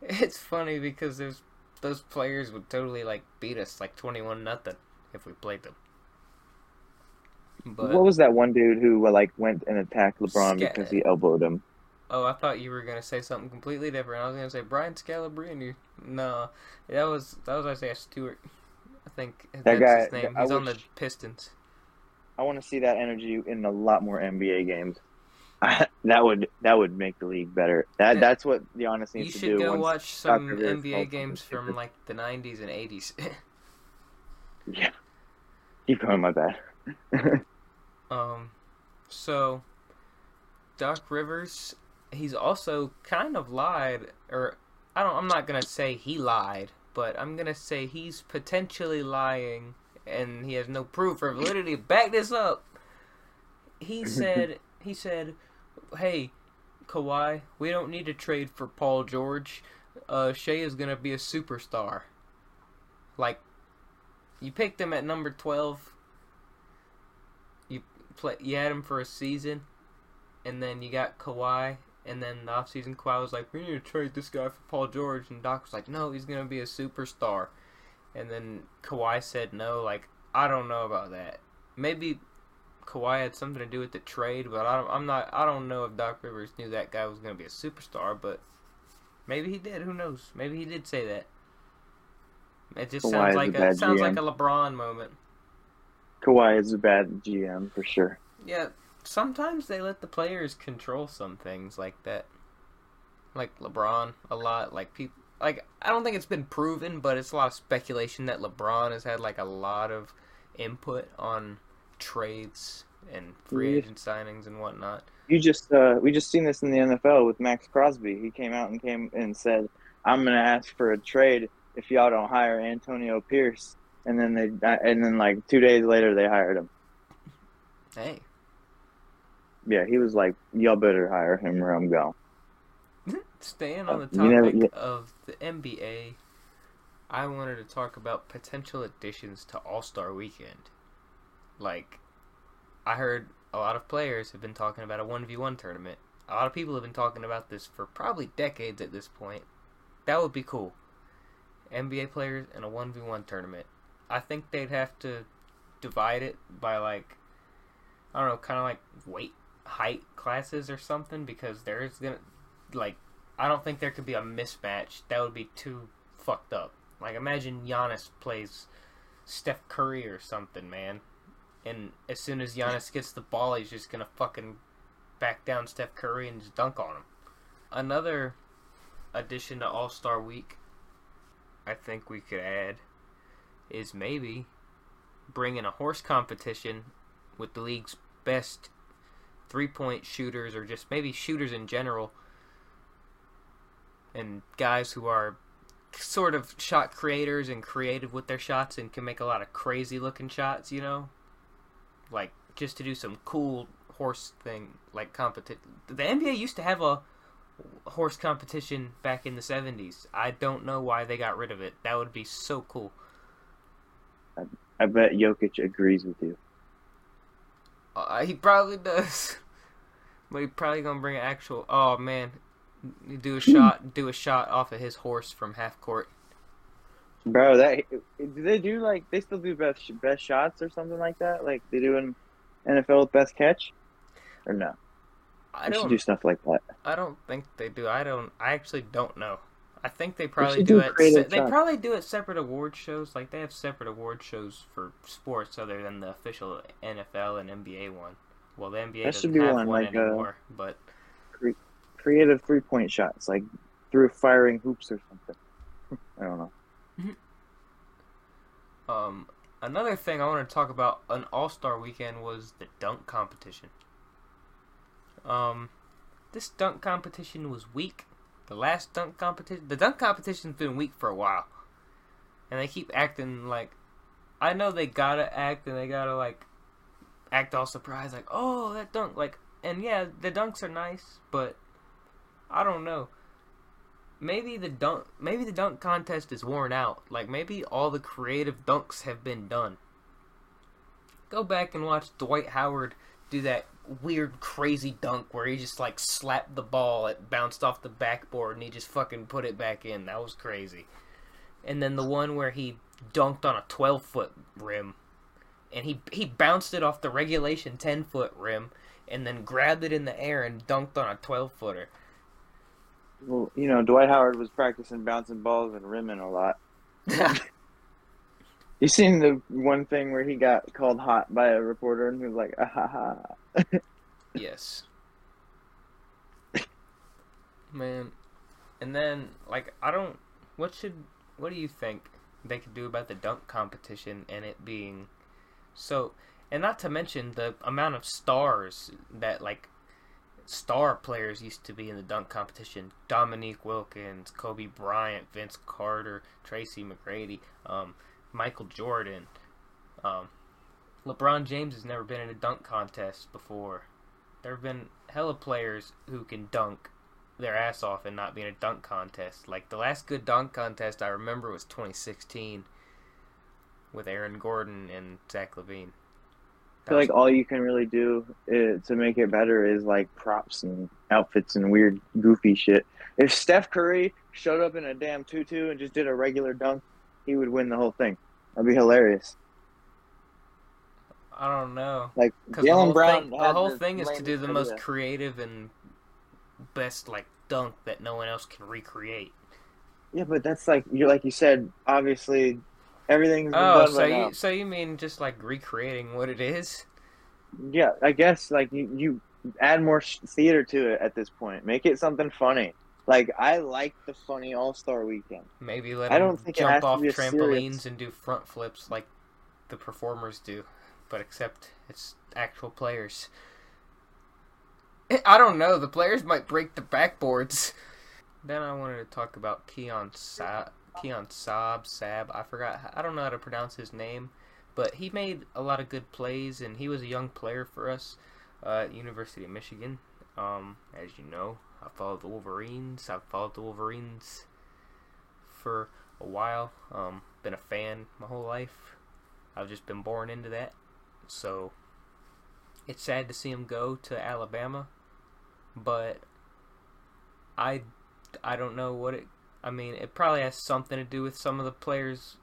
Speaker 2: It's funny because there's those players would totally like beat us like twenty one nothing if we played them. But
Speaker 3: what was that one dude who uh, like went and attacked LeBron
Speaker 2: Sca-
Speaker 3: because he elbowed him?
Speaker 2: oh, I thought you were gonna say something completely different. I was gonna say Brian Scalabrine. No, that was that was Isaiah Stewart. I think that's
Speaker 3: guy-
Speaker 2: his name. He's on the Pistons.
Speaker 3: I want to see that energy in a lot more NBA games. that would that would make the league better. That
Speaker 2: Yeah.
Speaker 3: that's what the honest
Speaker 2: You
Speaker 3: needs to
Speaker 2: should
Speaker 3: do.
Speaker 2: go
Speaker 3: once-
Speaker 2: watch some. NBA games from like the '90s and '80s.
Speaker 3: Yeah, keep going. My bad.
Speaker 2: Um, so Doc Rivers, he's also kind of lied, or I don't. I'm not gonna say he lied, but I'm gonna say he's potentially lying, and he has no proof or validity to back this up. He said, he said, "Hey, Kawhi, we don't need to trade for Paul George. Uh, Shai is gonna be a superstar. Like, you picked him at number 12. You, play you had him for a season and then you got Kawhi and then the offseason Kawhi was like, We need to trade this guy for Paul George and Doc was like, No, he's gonna be a superstar and then Kawhi said no. Like I don't know about that. Maybe Kawhi had something to do with the trade, but I don't, I'm not. I don't know if Doc Rivers knew that guy was going to be a superstar, but maybe he did. Who knows? Maybe he did say that. It just
Speaker 3: Kawhi
Speaker 2: sounds like
Speaker 3: a
Speaker 2: a, sounds like a LeBron moment.
Speaker 3: Kawhi is a bad GM for sure.
Speaker 2: Yeah, sometimes they let the players control some things like that. Like LeBron a lot. Like people like I don't think it's been proven, but it's a lot of speculation that LeBron has had like a lot of input on trades and free agent signings and whatnot.
Speaker 3: You just uh, we just seen this in the NFL with Maxx Crosby. He came out and came and said, "I'm going to ask for a trade if y'all don't hire Antonio Pierce." And then they and then like two days later they hired him.
Speaker 2: Hey,
Speaker 3: Yeah, he was like, "Y'all better hire him or I'm gone."
Speaker 2: staying on the
Speaker 3: You
Speaker 2: topic
Speaker 3: yeah.
Speaker 2: of the NBA, I wanted to talk about potential additions to All Star Weekend. Like, I heard a lot of players have been talking about a 1v1 tournament. A lot of people have been talking about this for probably decades at this point. That would be cool. NBA players in a 1v1 tournament. I think they'd have to divide it by, like, I don't know, kind of like weight, height classes or something because there's gonna, like, I don't think there could be a mismatch. That would be too fucked up. Like, imagine Giannis plays Steph Curry or something, man. And as soon as Giannis gets the ball, he's just gonna fucking back down Steph Curry and just dunk on him. Another addition to All Star Week, I think we could add, is maybe bringing a horse competition with the league's best three point shooters or just maybe shooters in general and guys who are sort of shot creators and creative with their shots and can make a lot of crazy looking shots, you know? Like just to do some cool horse thing like competition. The NBA used to have a horse competition back in the 70s. I don't know why they got rid of it. That would be so cool.
Speaker 3: I bet Jokic agrees with you.
Speaker 2: Uh, he probably does. But he probably gonna bring an actual. Oh man, do a shot, do a shot off of his horse from half court.
Speaker 3: Bro, that do they do like they still do best best shots or something like that? Like they do in NFL with best catch, or no?
Speaker 2: I
Speaker 3: They
Speaker 2: don't.
Speaker 3: do stuff like that.
Speaker 2: I don't think they do. I don't. I actually don't know. I think they probably do
Speaker 3: do
Speaker 2: it. Se- they probably do it separate award shows. Like they have separate award shows for sports other than the official NFL and NBA one. Well, the NBA
Speaker 3: That
Speaker 2: doesn't
Speaker 3: should be
Speaker 2: have
Speaker 3: one,
Speaker 2: one
Speaker 3: like, uh,
Speaker 2: anymore. but
Speaker 3: Creative three point shots, like through firing hoops or something. I don't know.
Speaker 2: Um, another thing I want to talk about an All Star weekend was the dunk competition. Um, this dunk competition was weak. The last dunk competition, the dunk competition's been weak for a while, and they keep acting like. I know they gotta act and they gotta like act all surprised, like oh that dunk, like and yeah the dunks are nice, but I don't know. Maybe the dunk, maybe the dunk contest is worn out. Like maybe all the creative dunks have been done. Go back and watch Dwight Howard do that weird, crazy dunk where he just like slapped the ball, it bounced off the backboard, and he just fucking put it back in. That was crazy. And then the one where he dunked on a 12 foot rim, and he he bounced it off the regulation 10 foot rim, and then grabbed it in the air and dunked on a 12 footer.
Speaker 3: Well, you know, Dwight Howard was practicing bouncing balls and rimming a lot. You seen the one thing where he got called hot by a reporter and he was like, ah, ha, ha.
Speaker 2: Yes. Man. And then like I don't what should what do you think they could do about the dunk competition and it being so and not to mention the amount of stars that like star players used to be in the dunk competition. Dominique Wilkins, Kobe Bryant, Vince Carter, Tracy McGrady, um, Michael Jordan. Um, LeBron James has never been in a dunk contest before. There have been hella players who can dunk their ass off and not be in a dunk contest. Like the last good dunk contest I remember was 2016 with Aaron Gordon and Zach LaVine.
Speaker 3: I feel like all you can really do uh, to make it better is like props and outfits and weird, goofy shit. If Steph Curry showed up in a damn tutu and just did a regular dunk, he would win the whole thing. That'd be hilarious.
Speaker 2: I don't know.
Speaker 3: Like Jaylen
Speaker 2: whole
Speaker 3: Brown.
Speaker 2: thing, the whole thing is to do the most creative and best like dunk that no one else can recreate.
Speaker 3: Yeah, but that's like you like you said. Obviously, everything's
Speaker 2: Oh, so you
Speaker 3: now.
Speaker 2: so you mean just like recreating what it is?
Speaker 3: Yeah, I guess like you you add more sh- theater to it at this point. Make it something funny. Like I like the funny All Star Weekend.
Speaker 2: Maybe let
Speaker 3: I don't think
Speaker 2: jump off trampolines and do front flips like the performers do, but except it's actual players. I don't know. The players might break the backboards. Then I wanted to talk about Keon Sa- Keon Saab Sab. I forgot. I don't know how to pronounce his name, but he made a lot of good plays, and he was a young player for us uh, at University of Michigan. Um, as you know, I followed the Wolverines. I've followed the Wolverines for a while. Um, been a fan my whole life. I've just been born into that. So it's sad to see him go to Alabama, but I I don't know what it. I mean, it probably has something to do with some of the players,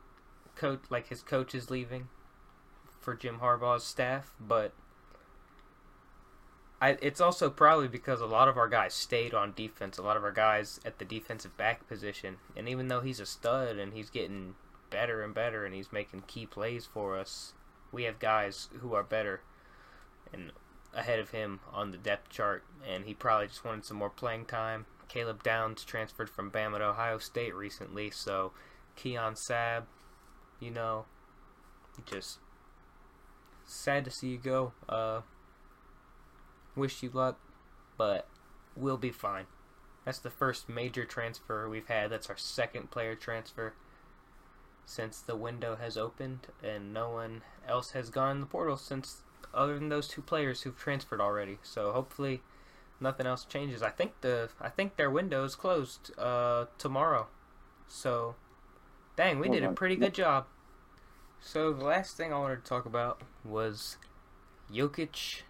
Speaker 2: coach like his coaches leaving for Jim Harbaugh's staff, but I, it's also probably because a lot of our guys stayed on defense. A lot of our guys at the defensive back position, and even though he's a stud and he's getting better and better and he's making key plays for us, we have guys who are better and ahead of him on the depth chart, and he probably just wanted some more playing time. Caleb Downs transferred from Bama to Ohio State recently, so Keon Sabb, you know, just sad to see you go. Uh, wish you luck, but we'll be fine. That's the first major transfer we've had. That's our second player transfer since the window has opened, and no one else has gone in the portal since other than those two players who've transferred already. So hopefully nothing else changes. I think the I think their window is closed uh, tomorrow. So dang, we
Speaker 3: Oh
Speaker 2: did a pretty good job. So the last thing I wanted to talk about was Jokic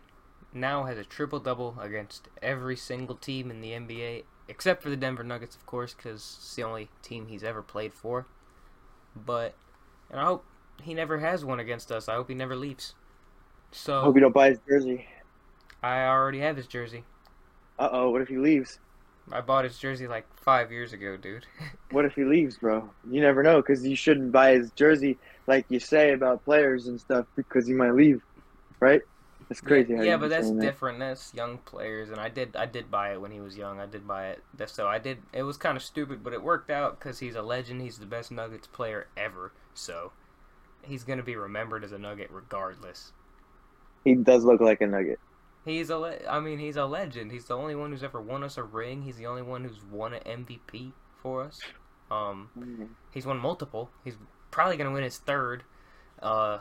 Speaker 2: now has a triple double against every single team in the NBA except for the Denver Nuggets, of course, because it's the only team he's ever played for. But and I hope he never has one against us. I hope he never leaves. So
Speaker 3: Hope you don't buy his jersey.
Speaker 2: I already have his jersey.
Speaker 3: Uh oh, what if he leaves?
Speaker 2: I bought his jersey like five years ago, dude.
Speaker 3: What if he leaves, bro? You never know, because you shouldn't buy his jersey like you say about players and stuff because he might leave, right? That's crazy.
Speaker 2: Yeah, yeah, but that's
Speaker 3: that.
Speaker 2: different. That's young players, and I did I did buy it when he was young. I did buy it. That's- So I did. It was kind of stupid, but it worked out because he's a legend. He's the best Nuggets player ever. So he's gonna be remembered as a Nugget regardless.
Speaker 3: He does look like a nugget.
Speaker 2: He's a le- I mean, he's a legend. He's the only one who's ever won us a ring. He's the only one who's won an MVP for us. Um, he's won multiple. He's probably gonna win his third, uh,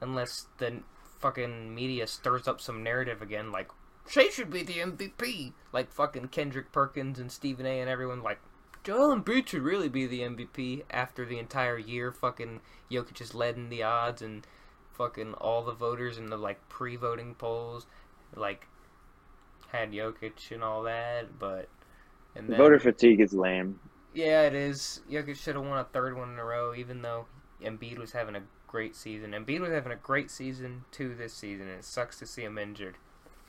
Speaker 2: unless the fucking media stirs up some narrative again, like Shai should be the MVP, like fucking Kendrick Perkins and Stephen A. and everyone like. Joel Embiid should really be the MVP after the entire year. Fucking Jokic has led in the odds and fucking all the voters in the like pre-voting polls, like had Jokic and all that. But and then,
Speaker 3: Voter fatigue is lame.
Speaker 2: yeah, it is. Jokic should have won a third one in a row, even though Embiid was having a great season. Embiid was having a great season too this season, and it sucks to see him injured.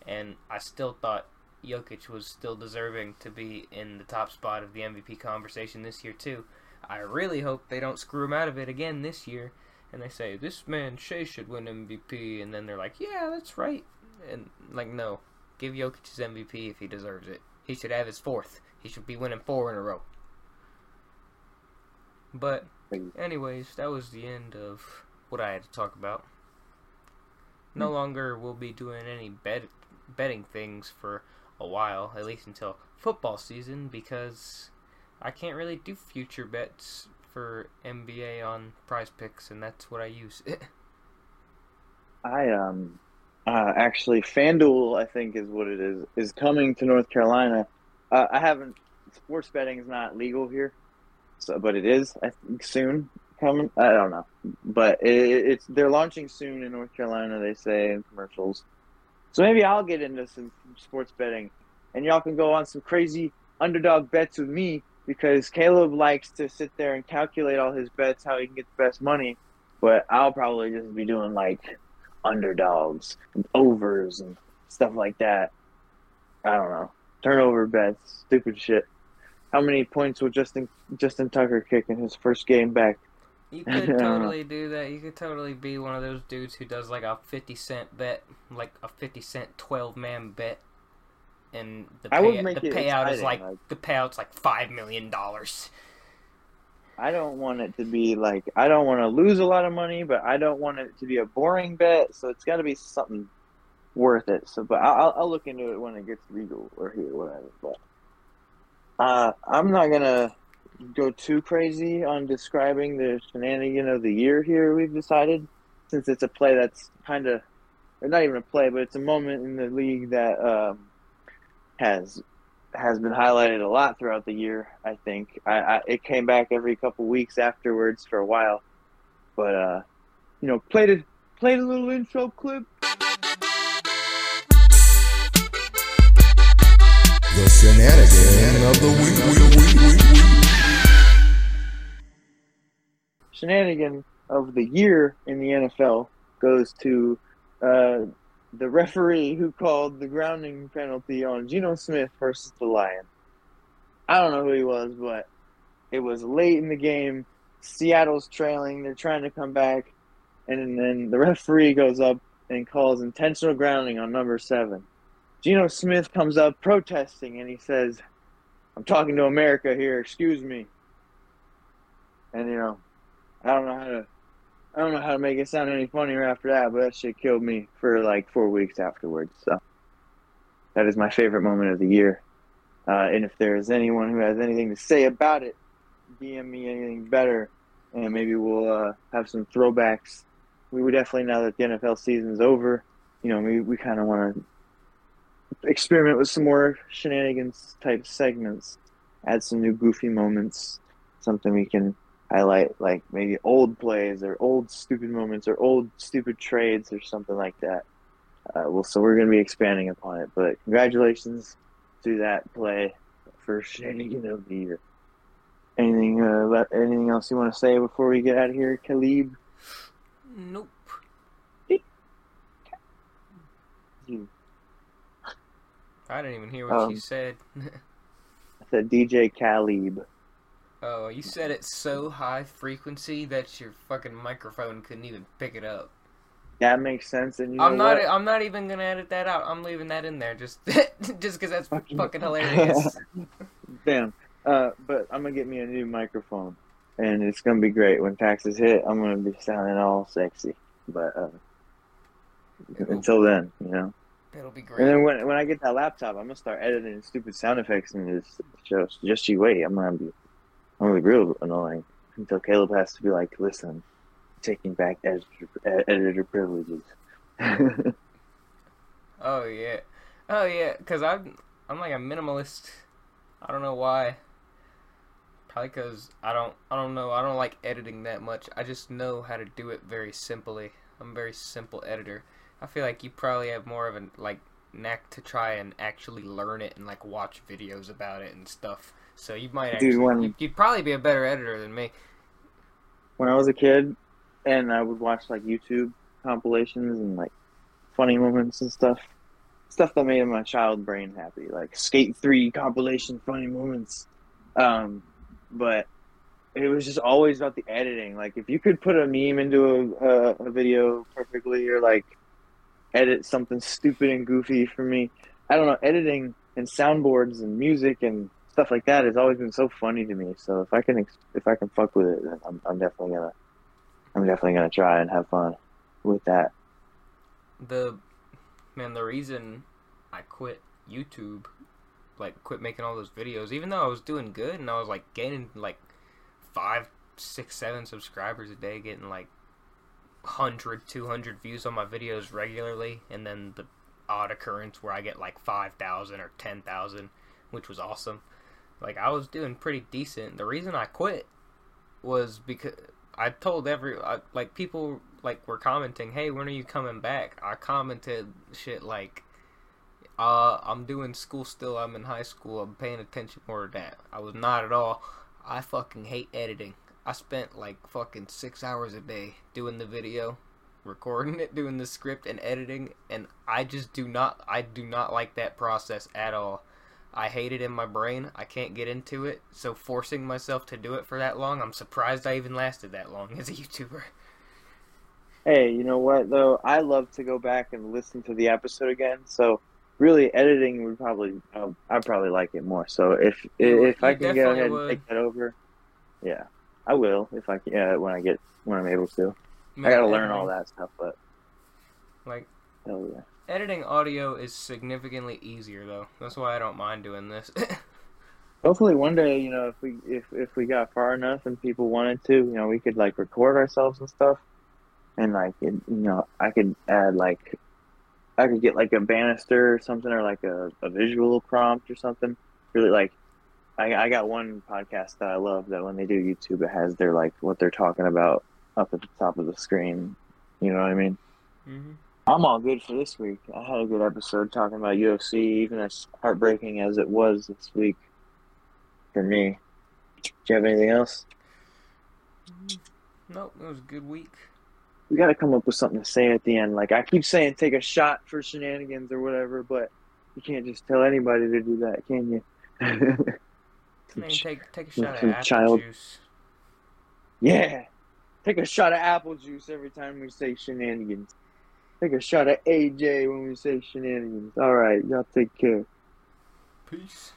Speaker 2: And I still thought Jokic was still deserving to be in the top spot of the MVP conversation this year too. I really hope they don't screw him out of it again this year, and they say this man Shai should win MVP, and then they're like, yeah, that's right, and like no, give Jokic his MVP if he deserves it. He should have his fourth. He should be winning four in a row. But, anyways, that was the end of what I had to talk about. No
Speaker 3: Hmm.
Speaker 2: longer will be doing any bet betting things for a while, at least until football season, because I can't really do future bets for NBA on PrizePicks, and that's what I use.
Speaker 3: I um uh actually FanDuel I think is what it is is coming to North Carolina. Uh, I haven't sports betting is not legal here, so but it is I think soon coming. I don't know, but it, it's they're launching soon in North Carolina. They say in commercials, so maybe I'll get into some sports betting, and y'all can go on some crazy underdog bets with me because Caleb likes to sit there and calculate all his bets, how he can get the best money. But I'll probably just be doing like underdogs and overs and stuff like that. I don't know. Turnover bets, stupid shit. How many points will Justin Justin Tucker kick in his first game back?
Speaker 2: You could totally do that. You could totally be one of those dudes who does like a 50 cent bet, like a 50 cent 12 man bet. And the, pay, the payout is
Speaker 3: exciting,
Speaker 2: like,
Speaker 3: like-
Speaker 2: the payout's like five million dollars.
Speaker 3: I don't want it to be like I don't want to lose a lot of money, but I don't want it to be a boring bet. So it's got to be something worth it. So, but I'll, I'll look into it when it gets legal or here, whatever. But uh, I'm not gonna go too crazy on describing the shenanigan of the year here. We've decided since it's a play that's kind of, or not even a play, but it's a moment in the league that um, has has been highlighted a lot throughout the year. I think I, I it came back every couple weeks afterwards for a while, but uh, you know, played a played a little intro clip.
Speaker 1: The shenanigan of the week.
Speaker 3: Shenanigan of the year in the NFL goes to uh, the referee who called the grounding penalty on Geno Smith versus the Lion. I don't know who he was, but it was late in the game. Seattle's trailing. They're trying to come back. And then the referee goes up and calls intentional grounding on number seven. Geno Smith comes up protesting and he says, I'm talking to America here, excuse me. And you know, I don't know how to I don't know how to make it sound any funnier after that, but that shit killed me for like four weeks afterwards. So that is my favorite moment of the year. Uh, and if there is anyone who has anything to say about it, DM me anything better, and maybe we'll uh, have some throwbacks. We would definitely now that the NFL season's over, you know, we we kind of want to experiment with some more shenanigans type segments, add some new goofy moments, something we can highlight like like maybe old plays or old stupid moments or old stupid trades or something like that. Uh, well, so we're going to be expanding upon it. But congratulations to that play for shenanigan of the year. Anything, uh, le- anything else you want to say before we get out of here, Khalib?
Speaker 2: Nope.
Speaker 3: You,
Speaker 2: I didn't even hear what
Speaker 3: Um,
Speaker 2: you said.
Speaker 3: I said DJ Khalib.
Speaker 2: Oh, you said it so high frequency that your fucking microphone couldn't even pick it up.
Speaker 3: That makes sense. And you
Speaker 2: I'm not.
Speaker 3: what?
Speaker 2: I'm not even gonna edit that out. I'm leaving that in there just, just because that's
Speaker 3: Fucking-
Speaker 2: fucking hilarious.
Speaker 3: Damn. Uh, but I'm gonna get me a new microphone, and it's gonna be great. When taxes hit, I'm gonna be sounding all sexy. But uh, until then, you know.
Speaker 2: It'll be great.
Speaker 3: And then when when I get that laptop, I'm gonna start editing stupid sound effects in this show. Just you wait. I'm gonna be, I'm real annoying until Caleb has to be like, listen, taking back editor, ed- editor privileges.
Speaker 2: Oh yeah, oh yeah. Cause I'm I'm like a minimalist. I don't know why. Probably because I don't I don't know I don't like editing that much. I just know how to do it very simply. I'm a very simple editor. I feel like you probably have more of a like knack to try and actually learn it and like watch videos about it and stuff. So you might
Speaker 3: Dude,
Speaker 2: actually
Speaker 3: when-
Speaker 2: you'd, you'd probably be a better editor than me.
Speaker 3: when I was a kid, and I would watch like YouTube compilations and like funny moments and stuff, stuff that made my child brain happy, like Skate Three compilation funny moments. Um, but it was just always about the editing. Like if you could put a meme into a, a, a video perfectly, or like edit something stupid and goofy for me, I don't know. Editing and soundboards and music and stuff like that has always been so funny to me. So if I can if I can fuck with it, then I'm, I'm definitely gonna I'm definitely gonna try and have fun with that.
Speaker 2: the man the reason I quit YouTube like quit making all those videos even though I was doing good and I was like gaining like five six seven subscribers a day getting like 100 200 views on my videos regularly and then the odd occurrence where I get like 5000 or 10000 which was awesome like I was doing pretty decent the reason I quit was because I told every I, like people like were commenting, "Hey, when are you coming back?" I commented shit like, Uh, I'm doing school still. I'm in high school. I'm paying attention more to that. I was not at all. I fucking hate editing. I spent like fucking six hours a day doing the video, recording it, doing the script, and editing, and I just do not. I do not like that process at all. I hate it in my brain. I can't get into it. So forcing myself to do it for that long, I'm surprised I even lasted that long as a YouTuber.
Speaker 3: Hey, you know what though? I love to go back and listen to the episode again. So really, editing would probably uh, I'd probably like it more. So if
Speaker 2: You-
Speaker 3: if I can go ahead
Speaker 2: would.
Speaker 3: and take that over, yeah, I will if I can. Yeah, when I get when I'm able to. I gotta learn all that stuff, but
Speaker 2: Like
Speaker 3: hell yeah.
Speaker 2: Editing audio is significantly easier though. That's why I don't mind doing this.
Speaker 3: Hopefully one day, you know, if we if if we got far enough and people wanted to, you know, we could like record ourselves and stuff, and like it, you know, I could add like, I could get like a banister or something or like a, a visual prompt or something. Really like, I I got one podcast that I love that when they do YouTube, it has their like what they're talking about up at the top of the screen. You know what I mean?
Speaker 2: hmm
Speaker 3: I'm all good for this week. I had a good episode talking about UFC, even as heartbreaking as it was this week for me. Do you have anything else? Mm-hmm.
Speaker 2: Nope, it was a good week.
Speaker 3: We got to come up with something to say at the end. Like I keep saying, take a shot for shenanigans or whatever, but you can't just tell anybody to do that, can you?
Speaker 2: Take take a shot of apple
Speaker 3: child-
Speaker 2: juice.
Speaker 3: yeah, take a shot of apple juice every time we say shenanigans. Take a shot at AJ when we say shenanigans. All right, y'all take care.
Speaker 2: Peace.